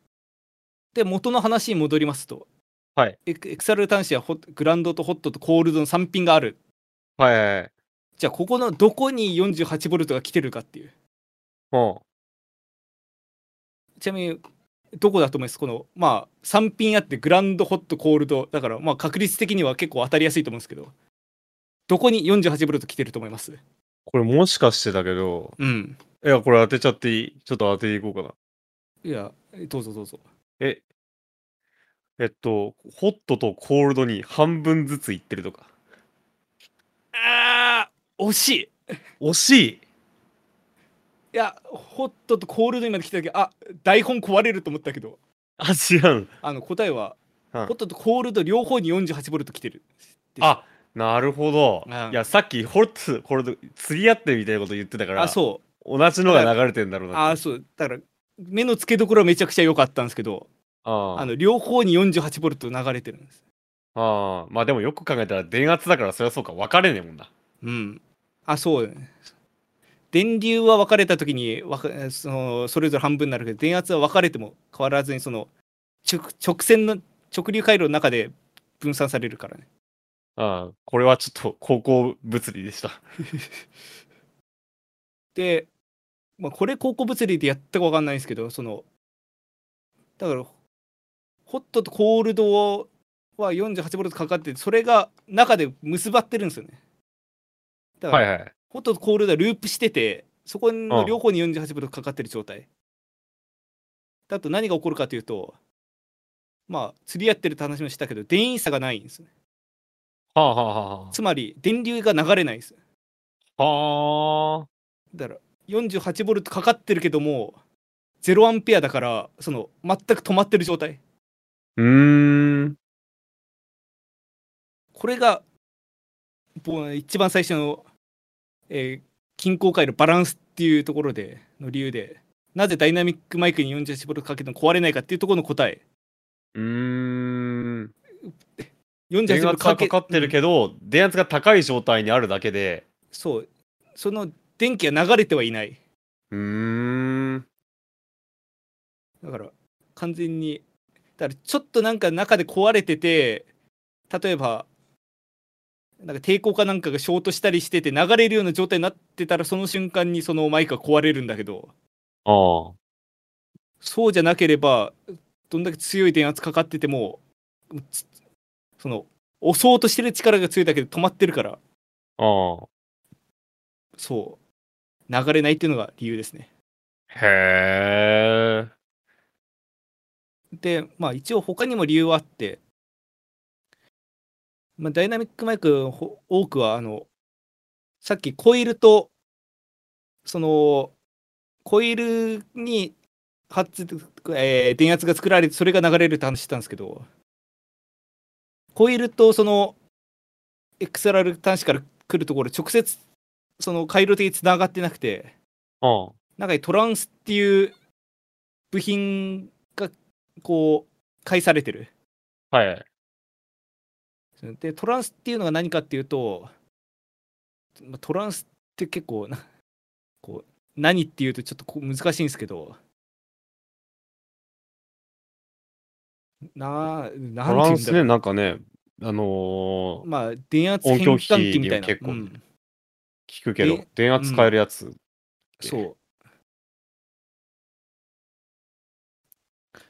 で元の話に戻りますと、はい、エクエクサル端子はホグランドとホットとコールドの3品がある。はいはいはい。じゃあここのどこに 48V が来てるかっていう。はちなみにどこだと思います？このまあ3品あってグランドホットコールドだからまあ確率的には結構当たりやすいと思うんですけど。どこに 48V 来てると思います？これもしかしてだけど、うん。いや、これ当てちゃっていい？ちょっと当てていこうかな。いやどうぞどうぞ。え、えっと、ホットとコールドに半分ずついってるとか。あー惜しい。い惜しい。やホットとコールドにまで来た時あ台本壊れると思ったけど。あ、違うん。あの答えは、うん。ホットとコールド両方に 48V 来てる。あ、なるほど。うん。いや、さっきホット、コールド、釣り合ってるみたいなこと言ってたから、あそう。同じのが流れてんだろうな。あそう。だから目の付けどころはめちゃくちゃ良かったんですけどああ。の両方に 48V 流れてるんです。ああ、まあでもよく考えたら電圧だからそりゃそうか。分かれねえもんな。うんあそう。電流は分かれた時にそのそれぞれ半分になるけど電圧は分かれても変わらずにその直直線の直流回路の中で分散されるからね。ああ、これはちょっと高校物理でした。で、まあ、これ高校物理でやったか分かんないんですけどそのだからホットとコールドは 48V かかっててそれが中で結ばってるんですよねだから、はいはい。とコールドはループしててそこの両方に 48V かかってる状態だと何が起こるかというとまあ釣り合ってるって話もしたけど電位差がないんですねはあはあはつまり電流が流れないんですあ。はあ。だから 48V かかってるけども0アンペアだからその全く止まってる状態うーん。これが一番最初の、えー均衡回路バランスっていうところでの理由でなぜダイナミックマイクに 48V かけても壊れないかっていうところの答え。うーん。48電圧がかかってるけど、電圧が高い状態にあるだけで、そう。その電気が流れてはいない。うーん。だから完全にだからちょっとなんか中で壊れてて例えばなんか抵抗かなんかがショートしたりしてて流れるような状態になってたらその瞬間にそのマイクが壊れるんだけどああ。そうじゃなければどんだけ強い電圧かかっててもつその押そうとしてる力が強いだけで止まってるからああ。そう流れないっていうのが理由ですねへえ。でまあ一応他にも理由はあって、まあ、ダイナミックマイク多くはあのさっきコイルとそのコイルに発、えー電圧が作られてそれが流れるって話してたんですけどコイルとその XLR 端子から来るところ直接その回路的につながってなくてああ。中にトランスっていう部品がこう介されてる。はい。でトランスっていうのが何かっていうとまあトランスって結構なこう何っていうとちょっと難しいんですけどななんてトランスね、なんかね、あのーまあ電圧変換器みたいな、結構うん聞くけどで、電圧変えるやつ。そう。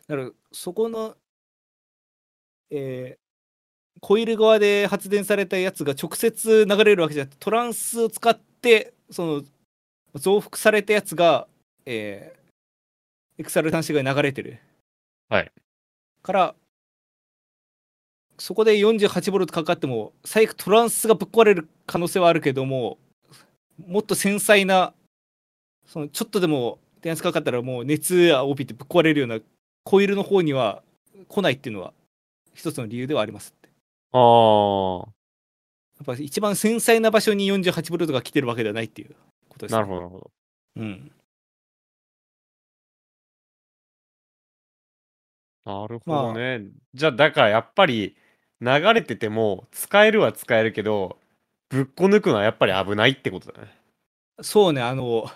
だからそこの、えーコイル側で発電されたやつが直接流れるわけじゃなくてトランスを使ってその増幅されたやつがえー、XR 端子が流れてる。はい。から、そこで 48V かかっても、最悪トランスがぶっ壊れる可能性はあるけども、もっと繊細な、そのちょっとでも電圧かかったらもう熱が帯びてぶっ壊れるようなコイルの方には来ないっていうのは一つの理由ではありますって。ああ、やっぱ一番繊細な場所に 48V が来てるわけではないっていうことです、なるほど、なるほど。うん。なるほどね。じゃあ、だからやっぱり流れてても使えるは使えるけど、ぶっこ抜くのはやっぱり危ないってことだね。そうね、あの、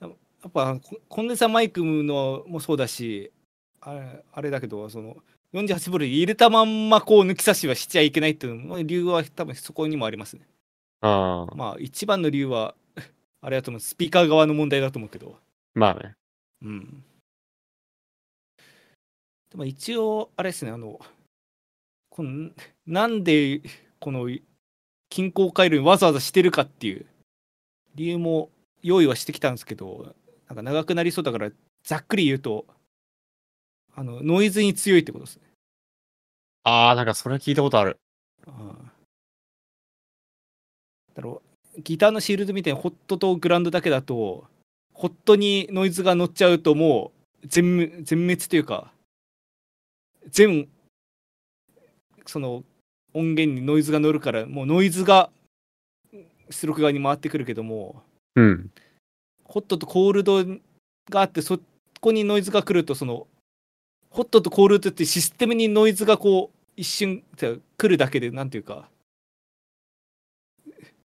やっぱココンデンサーマイクのもそうだし、あれあれだけど、その 48V 入れたまんまこう抜き差しはしちゃいけないっていう理由は多分そこにもありますね。ああ、まあ一番の理由は、あれだと思う、スピーカー側の問題だと思うけど。まあね。うん。でも一応、あれですね、あの、このなんでこの均衡回路にわざわざしてるかっていう理由も用意はしてきたんですけど、なんか長くなりそうだから、ざっくり言うと、あのノイズに強いってことですね。ああ、なんかそれは聞いたことある。うんだろうギターのシールドみたいにホットとグラウンドだけだとホットにノイズが乗っちゃうともう全滅全滅というか全その音源にノイズが乗るからもうノイズが出力側に回ってくるけどもうん。ホットとコールドがあってそこにノイズが来るとそのホットとコールドってシステムにノイズがこう一瞬来るだけでなんていうか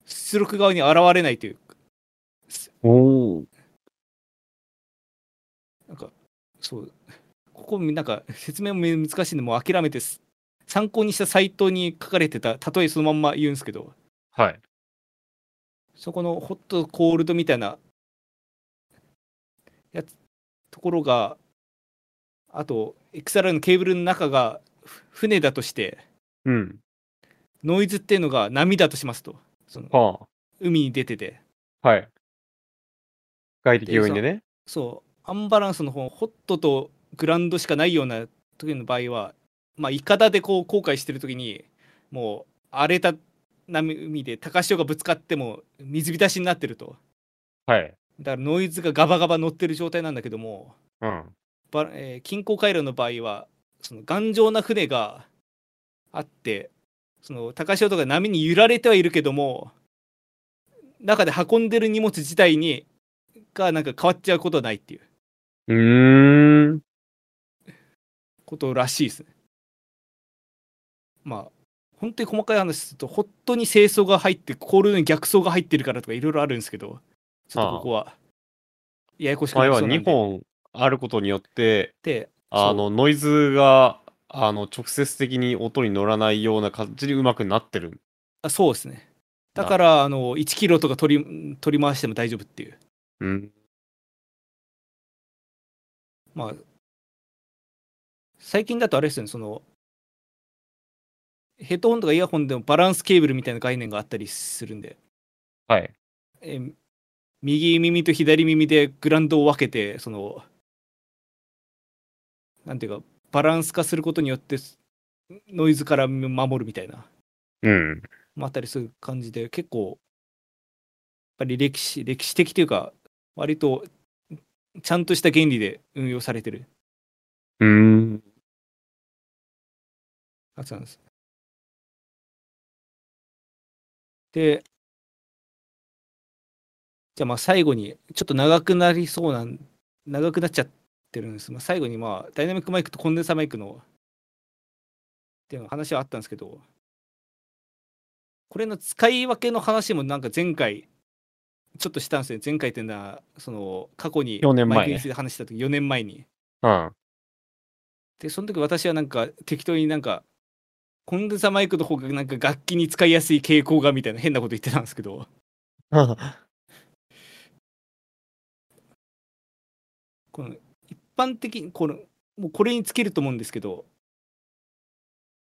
出力側に現れないというか。おお。なんかそう。ここなんか説明も難しいんでもう諦めてす。参考にしたサイトに書かれてた。例えそのまんま言うんですけど。はい。そこのホットコールドみたいなやつところがあと XLR のケーブルの中がふ船だとしてうん。ノイズっていうのが波だとしますとそのは海に出ててあ。はい。外的要因でね。そうアンバランスの方ホットとグラウンドしかないような時の場合はまあイカダでこう航海してる時にもう荒れた波海で高潮がぶつかっても水浸しになってるとはい。だからノイズがガバガバ乗ってる状態なんだけどもうん。ばえー近郊回路の場合はその頑丈な船があってその高潮とか波に揺られてはいるけども中で運んでる荷物自体にがなんか変わっちゃうことはないっていううーん。ことらしいですね。まあ本当に細かい話するとホットに清掃が入ってコール逆走が入ってるからとかいろいろあるんですけどちょっとここはややこしくなりそうなんで2本あることによって、であの、ノイズが、あの、直接的に音に乗らないような感じにうまくなってる。あそうですねだからあの1キロとか取り取り回しても大丈夫っていううん。まあ最近だとあれですよねそのヘッドホンとかイヤホンでもバランスケーブルみたいな概念があったりするんではい。えー右耳と左耳でグラウンドを分けてそのなんていうかバランス化することによってノイズから守るみたいなうん。もあったりする感じで結構やっぱり歴史歴史的というか割とちゃんとした原理で運用されてるうーん。やつなんです。で、じゃあまあ最後に、ちょっと長くなりそうなん、長くなっちゃってるんです。まあ、最後にまあ、ダイナミックマイクとコンデンサーマイクの、っていうの話はあったんですけど、これの使い分けの話もなんか前回、ちょっとしたんですよ。前回っていうのは、その過去に4年前ねマイクについて話した時、4年前に。うん。で、その時私はなんか適当になんか、コンデンサーマイクの方がなんか楽器に使いやすい傾向がみたいな変なこと言ってたんですけど、この一般的にこの、もうこれにつけると思うんですけど、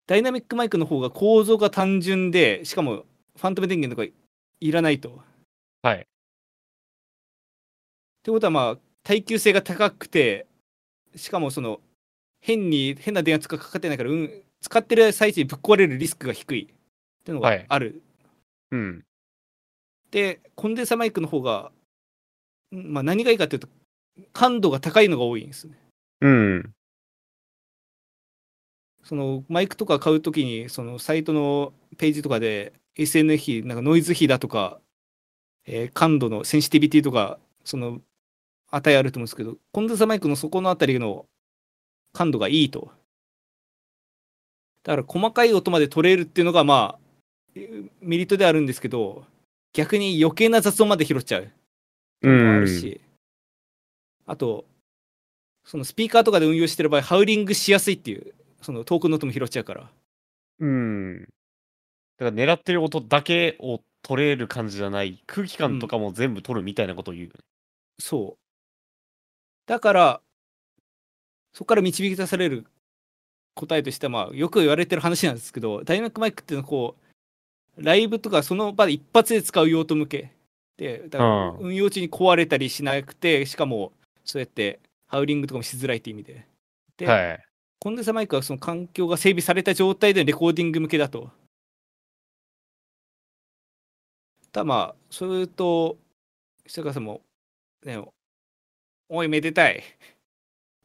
ダイナミックマイクの方が構造が単純で、しかもファントム電源とかいらないと。っはい。てことはまあ、耐久性が高くてしかもその変に変な電圧がかかってないから、うん、使ってる最中にぶっ壊れるリスクが低いっていうのはいがある、うん。でコンデンサマイクの方が、んまあ、何がいいかっていうと感度が高いのが多いんですねうん。そのマイクとか買うときにそのサイトのページとかで SN 比なんかノイズ比だとか、えー感度のセンシティビティとかその値あると思うんですけどコンデンサマイクのそこのあたりの感度がいいとだから細かい音まで取れるっていうのがまあメリットではあるんですけど逆に余計な雑音まで拾っちゃううのもあるん。し、あとそのスピーカーとかで運用してる場合ハウリングしやすいっていうその遠くの音も拾っちゃうからうん。だから狙ってる音だけを取れる感じじゃない、空気感とかも全部取るみたいなことを言う。そうだからそこから導き出される答えとしてはまあよく言われてる話なんですけどダイナミックマイクっていうのはこうライブとかその場で一発で使う用途向けでだからうん運用中に壊れたりしなくてしかもそうやってハウリングとかもしづらいって意味でで、はい。コンデンサマイクはその環境が整備された状態でレコーディング向けだと。ただまあ、それと、久川さんも、ね、おい、めでたい。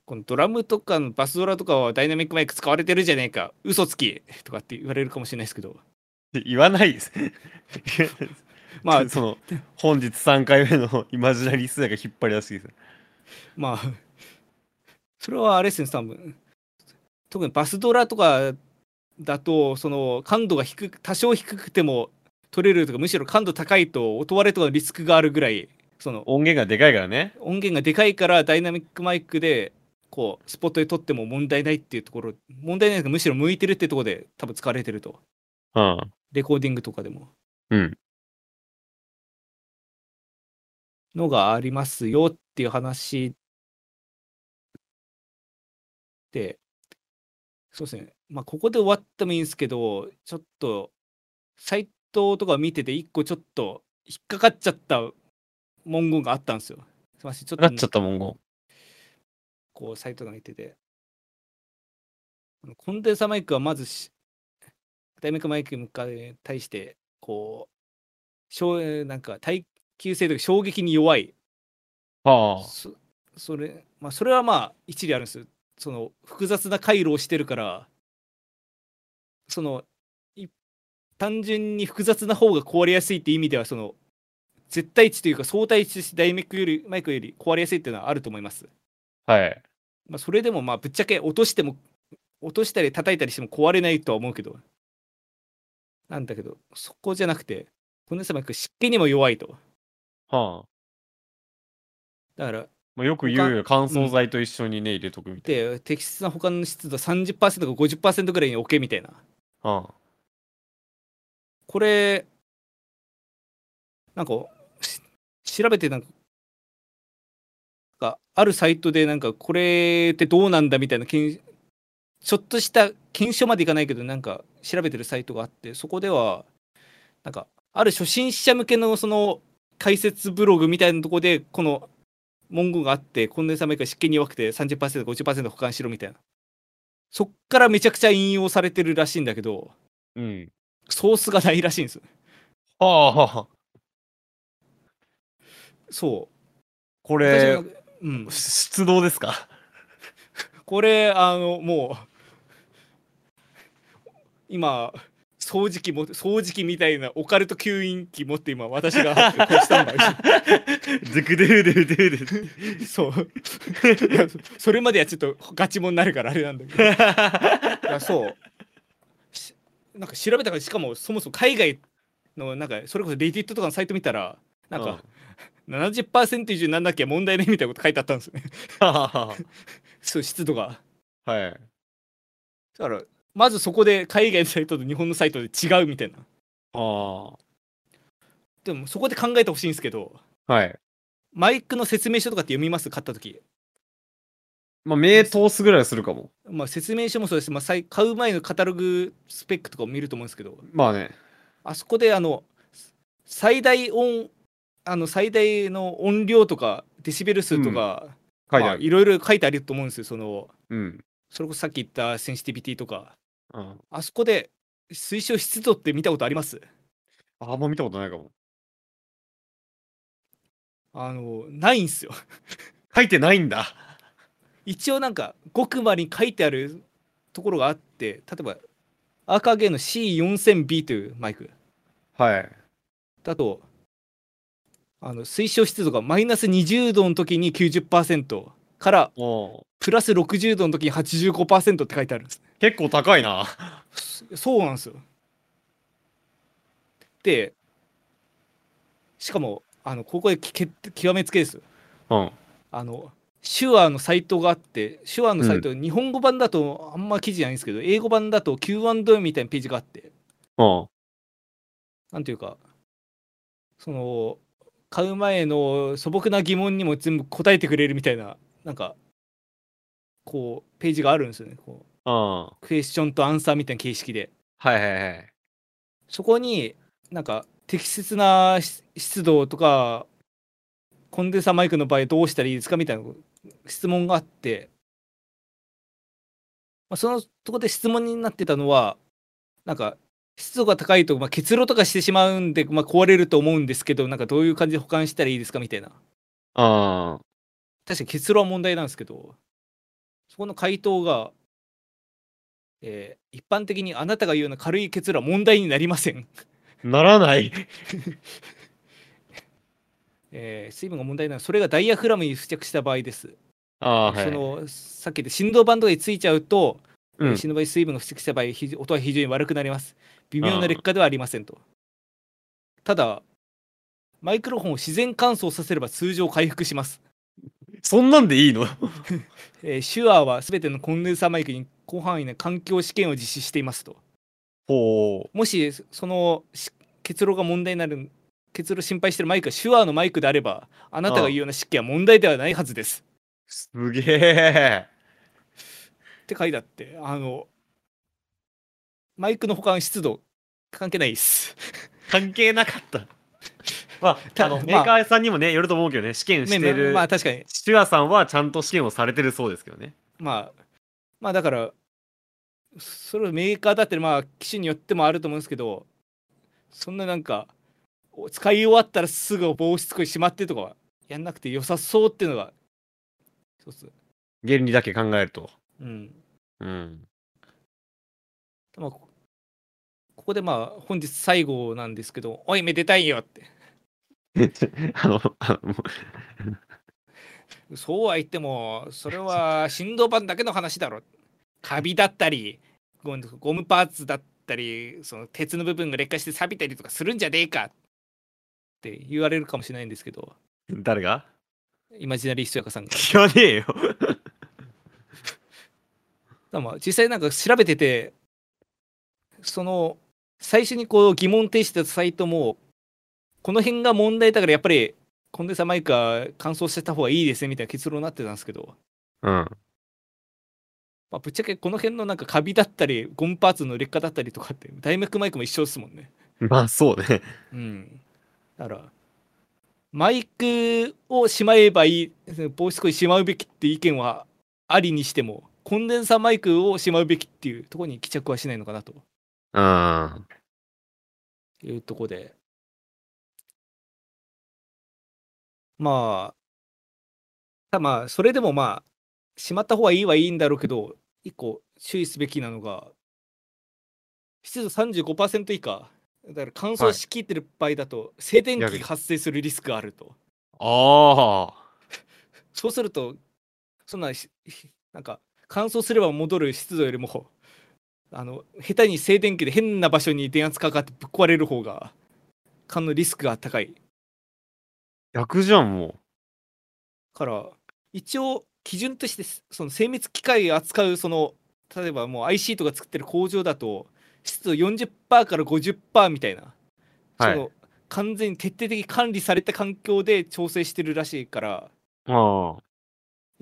このドラムとかのバスドラとかはダイナミックマイク使われてるじゃねえか。嘘つきとかって言われるかもしれないですけど。言わないです。まあ、その、本日3回目のイマジナリースが引っ張り出してきてまあ、それはあれですね、多分。特にバスドラとかだと、その感度が低く、多少低くても取れるとか、むしろ感度高いと音割れとかのリスクがあるぐらい、その音源がでかいからね。音源がでかいからダイナミックマイクで、こう、スポットで撮っても問題ないっていうところ、問題ないですが、むしろ向いてるってところで多分使われてると。うん。レコーディングとかでも。うん。のがありますよっていう話で、そうですね、まあ、ここで終わってもいいんですけど、ちょっと、サイトとか見てて、一個ちょっと引っかかっちゃった文言があったんですよ。すみません、ちょっとなっちゃった文言。こうサイトが見てて。コンデンサマイクはまずし、ダイナミックマイクに対して、こう、しょうなんか耐久性とか衝撃に弱いはあ。そそれまあそれはまあ一理あるんですよその複雑な回路をしてるからそのい単純に複雑な方が壊れやすいって意味ではその絶対値というか相対値としてダイナミックよりマイクより壊れやすいっていうのはあると思います、はい。まあ、それでもまあぶっちゃけ落としても落としたり叩いたりしても壊れないとは思うけどなんだけどそこじゃなくてコンデンサマイク湿気にも弱いとはあ。だからまあ、よく言うよ。乾燥剤と一緒にね、入れとくみたいで適切な保管の湿度30%か50%ぐらいに置けみたいなな。はこれなんかし調べてなんかがあるサイトでなんかこれってどうなんだみたいなちょっとした検証までいかないけどなんか調べてるサイトがあってそこではなんかある初心者向けのその解説ブログみたいなところでこの文言があってコンデンサマイクが湿気に弱くて 30%50% 保管しろみたいなそっからめちゃくちゃ引用されてるらしいんだけどあ。うん。ソースがないらしいんですよはあはあ。そうこれうん、出動ですか？これあのもう今掃除機も掃除機みたいなオカルト吸引機持って今私がこうしたんだ ズクドゥドゥドゥドゥそう。それまではちょっとガチモンになるからあれなんだけど。いやそう。しなんか調べたからしかもそもそも海外のなんかそれこそレディットとかのサイト見たらなんか70%以上になんなきゃ問題ないみたいなこと書いてあったんですよね。はそう湿度が。い。だからまずそこで海外のサイトと日本のサイトで違うみたいなはでもそこで考えてほしいんですけどあ。はい。マイクの説明書とかって読みます？買った時まあ、目通すぐらいはするかも。まあ説明書もそうですし、まあ、さい買う前のカタログスペックとかも見ると思うんですけどまあね。あそこであの最大音あの最大の音量とかデシベル数とか、まあ書いてある。いろいろ書いてあると思うんですよそのうん。それこそさっき言ったセンシティビティとかうんあそこで推奨湿度って見たことあります？ああんま見たことないかも。あのないんすよ書いてないんだ。一応なんかごくまに書いてあるところがあって例えばアーカーゲーの C4000B というマイクはい。だとあの推奨湿度がマイナス20度の時に90%からおプラス60度の時に85%って書いてあるんです結構高いな。そうなんですよでしかもあのここできけ極めつけですようん。あの手話のサイトがあって手話のサイト、日本語版だとあんま記事ないんですけど英語版だと Q&A みたいなページがあってうん。なんていうかその買う前の素朴な疑問にも全部答えてくれるみたいななんかこうページがあるんですよねこううん。クエスチョンとアンサーみたいな形式ではいはいはい。そこになんか適切なし湿度とかコンデンサーマイクの場合どうしたらいいですかみたいな質問があって、まあ、そのとこで質問になってたのはなんか湿度が高いと、まあ、結露とかしてしまうんで、まあ、壊れると思うんですけどなんかどういう感じで保管したらいいですかみたいなあ確かに結露は問題なんですけどそこの回答が、えー一般的にあなたが言うような軽い結露は問題になりませんあ。ならない。えー水分が問題なのはそれがダイヤフラムに付着した場合です。ああ、はい。そのさっきで振動板とかについちゃうと、うん。振動板に水分が付着した場合ひ音は非常に悪くなります。微妙な劣化ではありませんと。ただマイクロフォンを自然乾燥させれば通常回復します。そんなんでいいの？えーシュアーはすべてのコンデンサーマイクに広範囲な環境試験を実施していますと。ほう。もしそのし結露が問題になる結露心配してるマイクがシュアーのマイクであればあなたが言うような湿気は問題ではないはずです。すげえ。って書いてあってあのマイクの保管湿度関係ないです。関係なかった。まあ、たあの、まあメーカーさんにもね、よると思うけどね、試験してねる。まあ確かにシュアさんはちゃんと試験をされてるそうですけどね。まあまあだからそれはメーカーだってまあ機種によってもあると思うんですけどそんななんかお使い終わったらすぐ防湿庫にしまってとかはやんなくて良さそうっていうのが一つ。原理だけ考えると。うん。うん。まあこここでまあ本日最後なんですけど「おいめでたいよ」って。あの、あのもそうは言ってもそれは振動板だけの話だろカビだったりゴムゴムパーツだったりその鉄の部分が劣化して錆びたりとかするんじゃねえかって言われるかもしれないんですけどう誰が？イマジナリーひそやかさんが知らねえよ。だ まあ実際なんか調べててその最初にこう疑問提出したサイトもこの辺が問題だからやっぱりコンデンサーマイクは乾燥してた方がいいですねみたいな結論になってたんですけどうん。まあ、ぶっちゃけこの辺のなんかカビだったりゴムパーツの劣化だったりとかってダイマックマイクも一緒ですもんね。まあ、そうね。うん。だからマイクをしまえばいい防止庫にしまうべきって意見はありにしてもコンデンサーマイクをしまうべきっていうところに帰着はしないのかなとうん。いうところでまあたまあそれでもまあしまった方がいいはいいんだろうけど一個注意すべきなのが湿度35%以下。だから乾燥しきってる場合だと静電気が発生するリスクがあると。ああ。そうするとそんなしなんか乾燥すれば戻る湿度よりもあの下手に静電気で変な場所に電圧かかってぶっ壊れる方が缶のリスクが高い。逆じゃん、もから一応基準としてその精密機械を扱うその例えばもう IC とか作ってる工場だと湿度40%から50%みたいな、はいその完全に徹底的に管理された環境で調整してるらしいからう。あ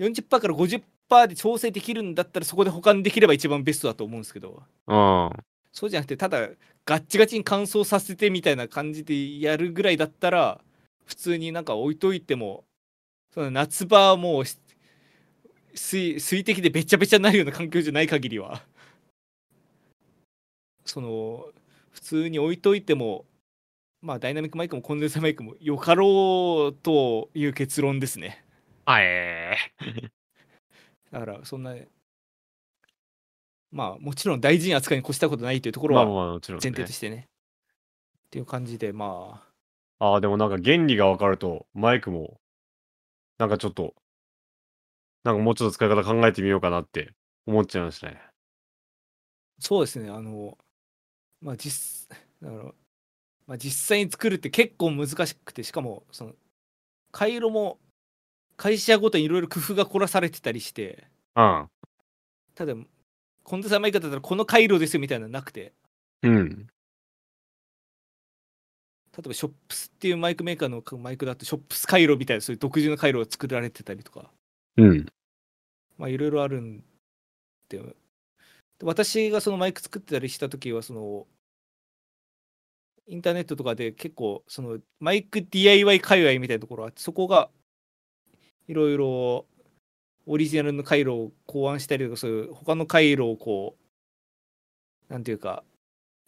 40%から50%で調整できるんだったらそこで保管できれば一番ベストだと思うんですけどあ。あそうじゃなくてただガッチガチに乾燥させてみたいな感じでやるぐらいだったら普通になんか置いといてもその夏場はもうし水水滴でべちゃべちゃになるような環境じゃない限りは。その普通に置いといてもまあダイナミックマイクもコンデンサーマイクもよかろうという結論ですね。あえだからそんなまあもちろん大事に扱いに越したことないというところまあまあはまあもちろん、ね。前提と。してね。っていう感じでまあ。ああ、でもなんか原理が分かると、マイクも、なんかちょっと、なんかもうちょっと使い方考えてみようかなって思っちゃいましたね。そうですね、あの、まあ実、だから、まあ、実際に作るって結構難しくて、しかも、その、回路も会社ごとにいろいろ工夫が凝らされてたりして、うん。ただ、コンデンサーマイクだったらこの回路ですよみたいなのなくて、うん。例えばショップスっていうマイクメーカーのマイクだと、ショップス回路みたいな、そういう独自の回路が作られてたりとか、うん。まあいろいろあるんで、私がそのマイク作ってたりした時は、その、インターネットとかで結構、そのマイク DIY 界隈みたいなところがあって、そこがいろいろオリジナルの回路を考案したりとか、そういう他の回路をこう、なんていうか、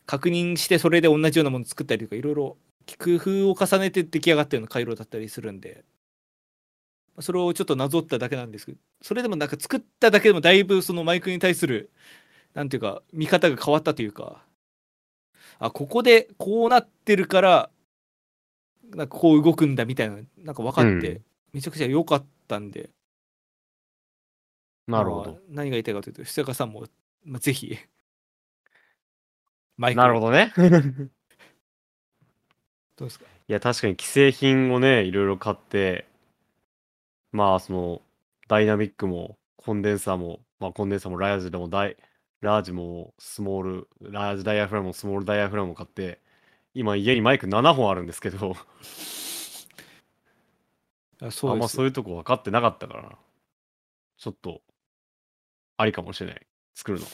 確認してそれで同じようなもの作ったりとか、いろいろ工夫を重ねて出来上がったような回路だったりするんで、それをちょっとなぞっただけなんですけど、それでもなんか作っただけでもだいぶそのマイクに対する、なんていうか、見方が変わったというか、あ、ここでこうなってるから、なんかこう動くんだみたいな、なんか分かって、うんめちゃくちゃ良かったんで、まあなるほど。何が言いたいかというと、久坂さんも、まあ、ぜひ、マイク、なるほどね。どうですか？いや、確かに既製品をね、いろいろ買って、まあ、その、ダイナミックも、コンデンサーも、まあ、コンデンサーもラージでもダイ、ラージもスモール、ラージダイヤフラムもスモールダイヤフラムも買って、今家にマイク7本あるんですけど、あそうあんまそういうとこ分かってなかったからな。ちょっと、ありかもしれない。作るの。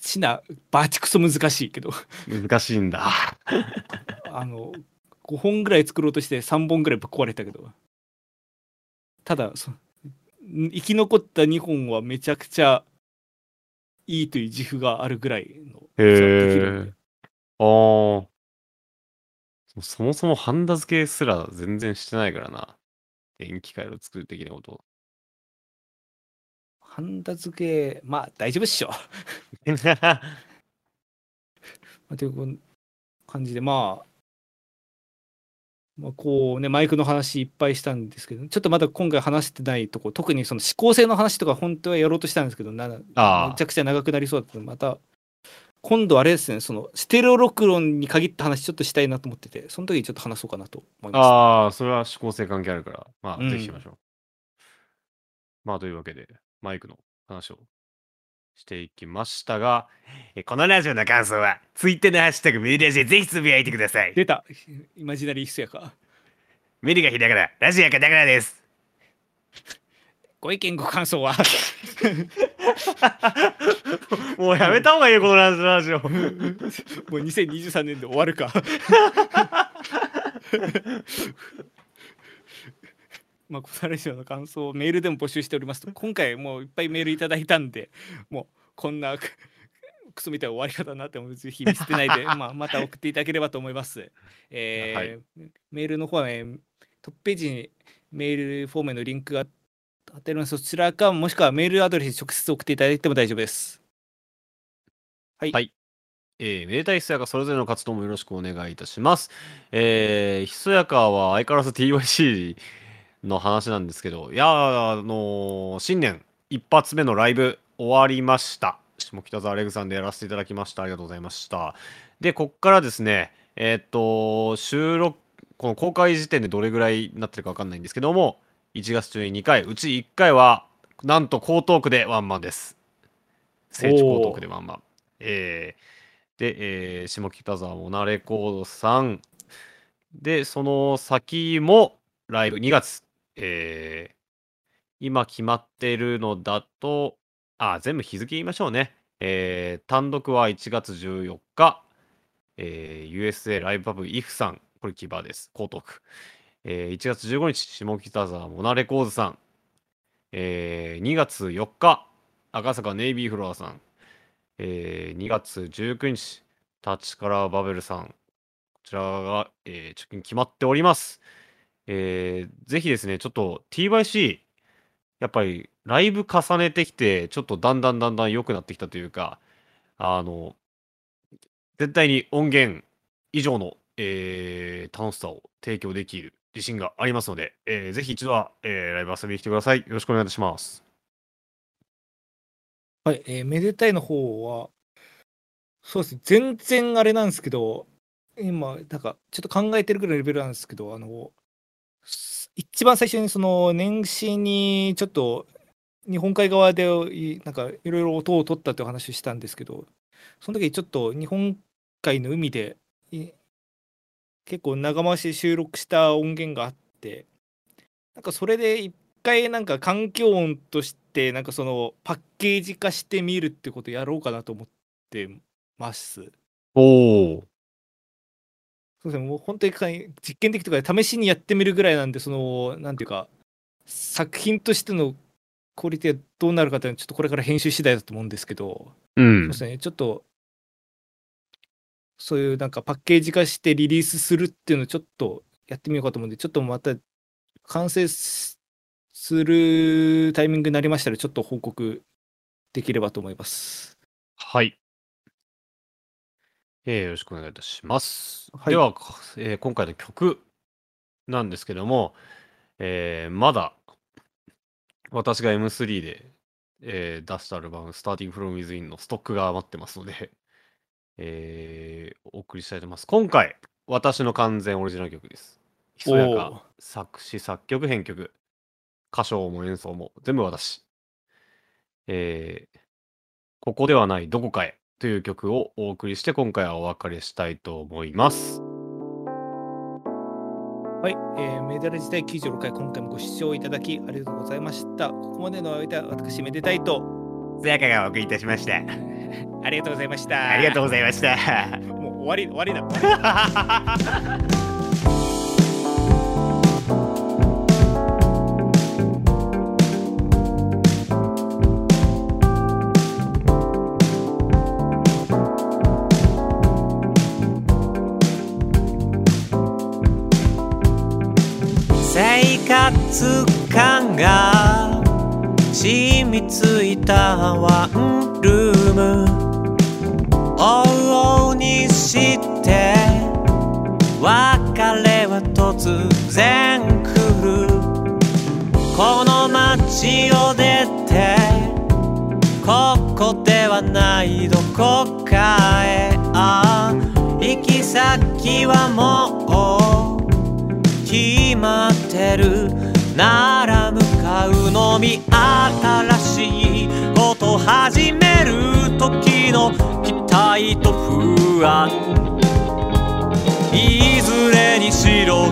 ちな、バチクソ難しいけど、難しいんだ。あの、5本ぐらい作ろうとして3本ぐらいぶっ壊れたけど、ただ、生き残った2本はめちゃくちゃいいという自負があるぐらいのへえ。あーそそもそもハンダ付けすら全然してないからな。電気回路作る的なこと。ハンダ付け、まあ大丈夫っしょ。まあ、という感じで、まあ、まあ、こうね、マイクの話いっぱいしたんですけど、ちょっとまだ今回話してないとこ、特にその指向性の話とか本当はやろうとしたんですけど、なめちゃくちゃ長くなりそうだったので、また、今度あれですね、そのステレオ録音に限った話ちょっとしたいなと思ってて、その時にちょっと話そうかなと思います。ああ、それは指向性関係あるから、まあ、うんぜひしましょう。まあ、というわけで、マイクの話をしていきましたが、えこのラジオの感想は、ツイッターのハッシュタグメディアでぜひつぶやいてください。出た、イマジナリーヒスやか。メディがひらがな、ラジオがカタカナです。ご意見、ご感想は？もうやめた方がいいよ、このラジオ。もう2023年で終わるか。まあ、コサラジオの感想をメールでも募集しておりますと、今回もういっぱいメールいただいたんで、もうこんなククソみたいな終わり方になってもぜひ見捨てないで、まあ、また送っていただければと思います。えーメールの方はね、トップページにメールフォームへのリンクが貼ってあります。そちらか、もしくはメールアドレスに直接送っていただいても大丈夫です。はい。はいえー、めでたいひそやかそれぞれの活動もよろしくお願いいたします。えー、ひそやかは相変わらず TYC の話なんですけど、いや、あのー新年一発目のライブ終わりました。下北沢レグさんでやらせていただきました。ありがとうございました。で、こっからですね、えーっと、収録、この公開時点でどれぐらいになってるかわかんないんですけども、1月中に2回、うち1回は、なんと江東区でワンマンです。聖地江東区でワンマン。えーで、えー下北沢モナレコードさん。で、その先もライブ2月。えー今決まってるのだと、あ、全部日付言いましょうね。えー単独は1月14日、えー USA ライブパブ IF さんこれキバです。江東区。えー1月15日、下北沢モナレコーズさん。えー2月4日、赤坂ネイビーフロアさん。えー2月19日、立川バベルさん。こちらが、えー、貯金決まっております。えーぜひですね、ちょっと TYC、やっぱりライブ重ねてきて、ちょっとだんだんだんだん良くなってきたというか、あの、絶対に音源以上の、えー楽しさを提供できる自信がありますので、えーぜひ一度は、えーライブ遊びに来てください。よろしくお願いいたします。はい、えーめでたいの方は、そうですね、全然あれなんですけど、今、なんか、ちょっと考えてるぐらいのレベルなんですけど、あの、一番最初にその年始にちょっと日本海側でいなんかいろいろ音を取ったという話をしたんですけど、その時ちょっと日本海の海で結構長回し収録した音源があって、なんかそれで一回なんか環境音としてなんかそのパッケージ化してみるってことやろうかなと思ってます。おお。そうですね、もう本当に実験的とかで試しにやってみるぐらいなんで、その、なんていうか、作品としてのクオリティはどうなるかっていうのは、ちょっとこれから編集次第だと思うんですけど、う。そうんですね、ちょっと、そういうなんかパッケージ化してリリースするっていうのをちょっとやってみようかと思うんで、ちょっとまた完成すするタイミングになりましたら、ちょっと報告できればと思います。はい。えーよろしくお願いいたします。はいでは、えー今回の曲なんですけども、えーまだ私が M3 で、えー出したアルバム Starting From Within のストックが余ってますので、えーお送りしたいと思います。今回、私の完全オリジナル曲です。ひそやか、作詞、作曲、編曲、歌唱も演奏も全部私。えーここではないどこかへという曲をお送りして今回はお別れしたいと思います。はい、えーメダル自体96回、今回もご視聴いただきありがとうございました。ここまでの間、私、めでたいと、さやかがお送りいたしました。ありがとうございました。ありがとうございました。もう終わり、終わりだ。生活感が染みついたワンルーム。往々にして別れは突然来る。この街を出てここではないどこかへ。あ行き先はもう決まってる。なら向かうのみ。新しいこと始める時の期待と不安。いずれにしろ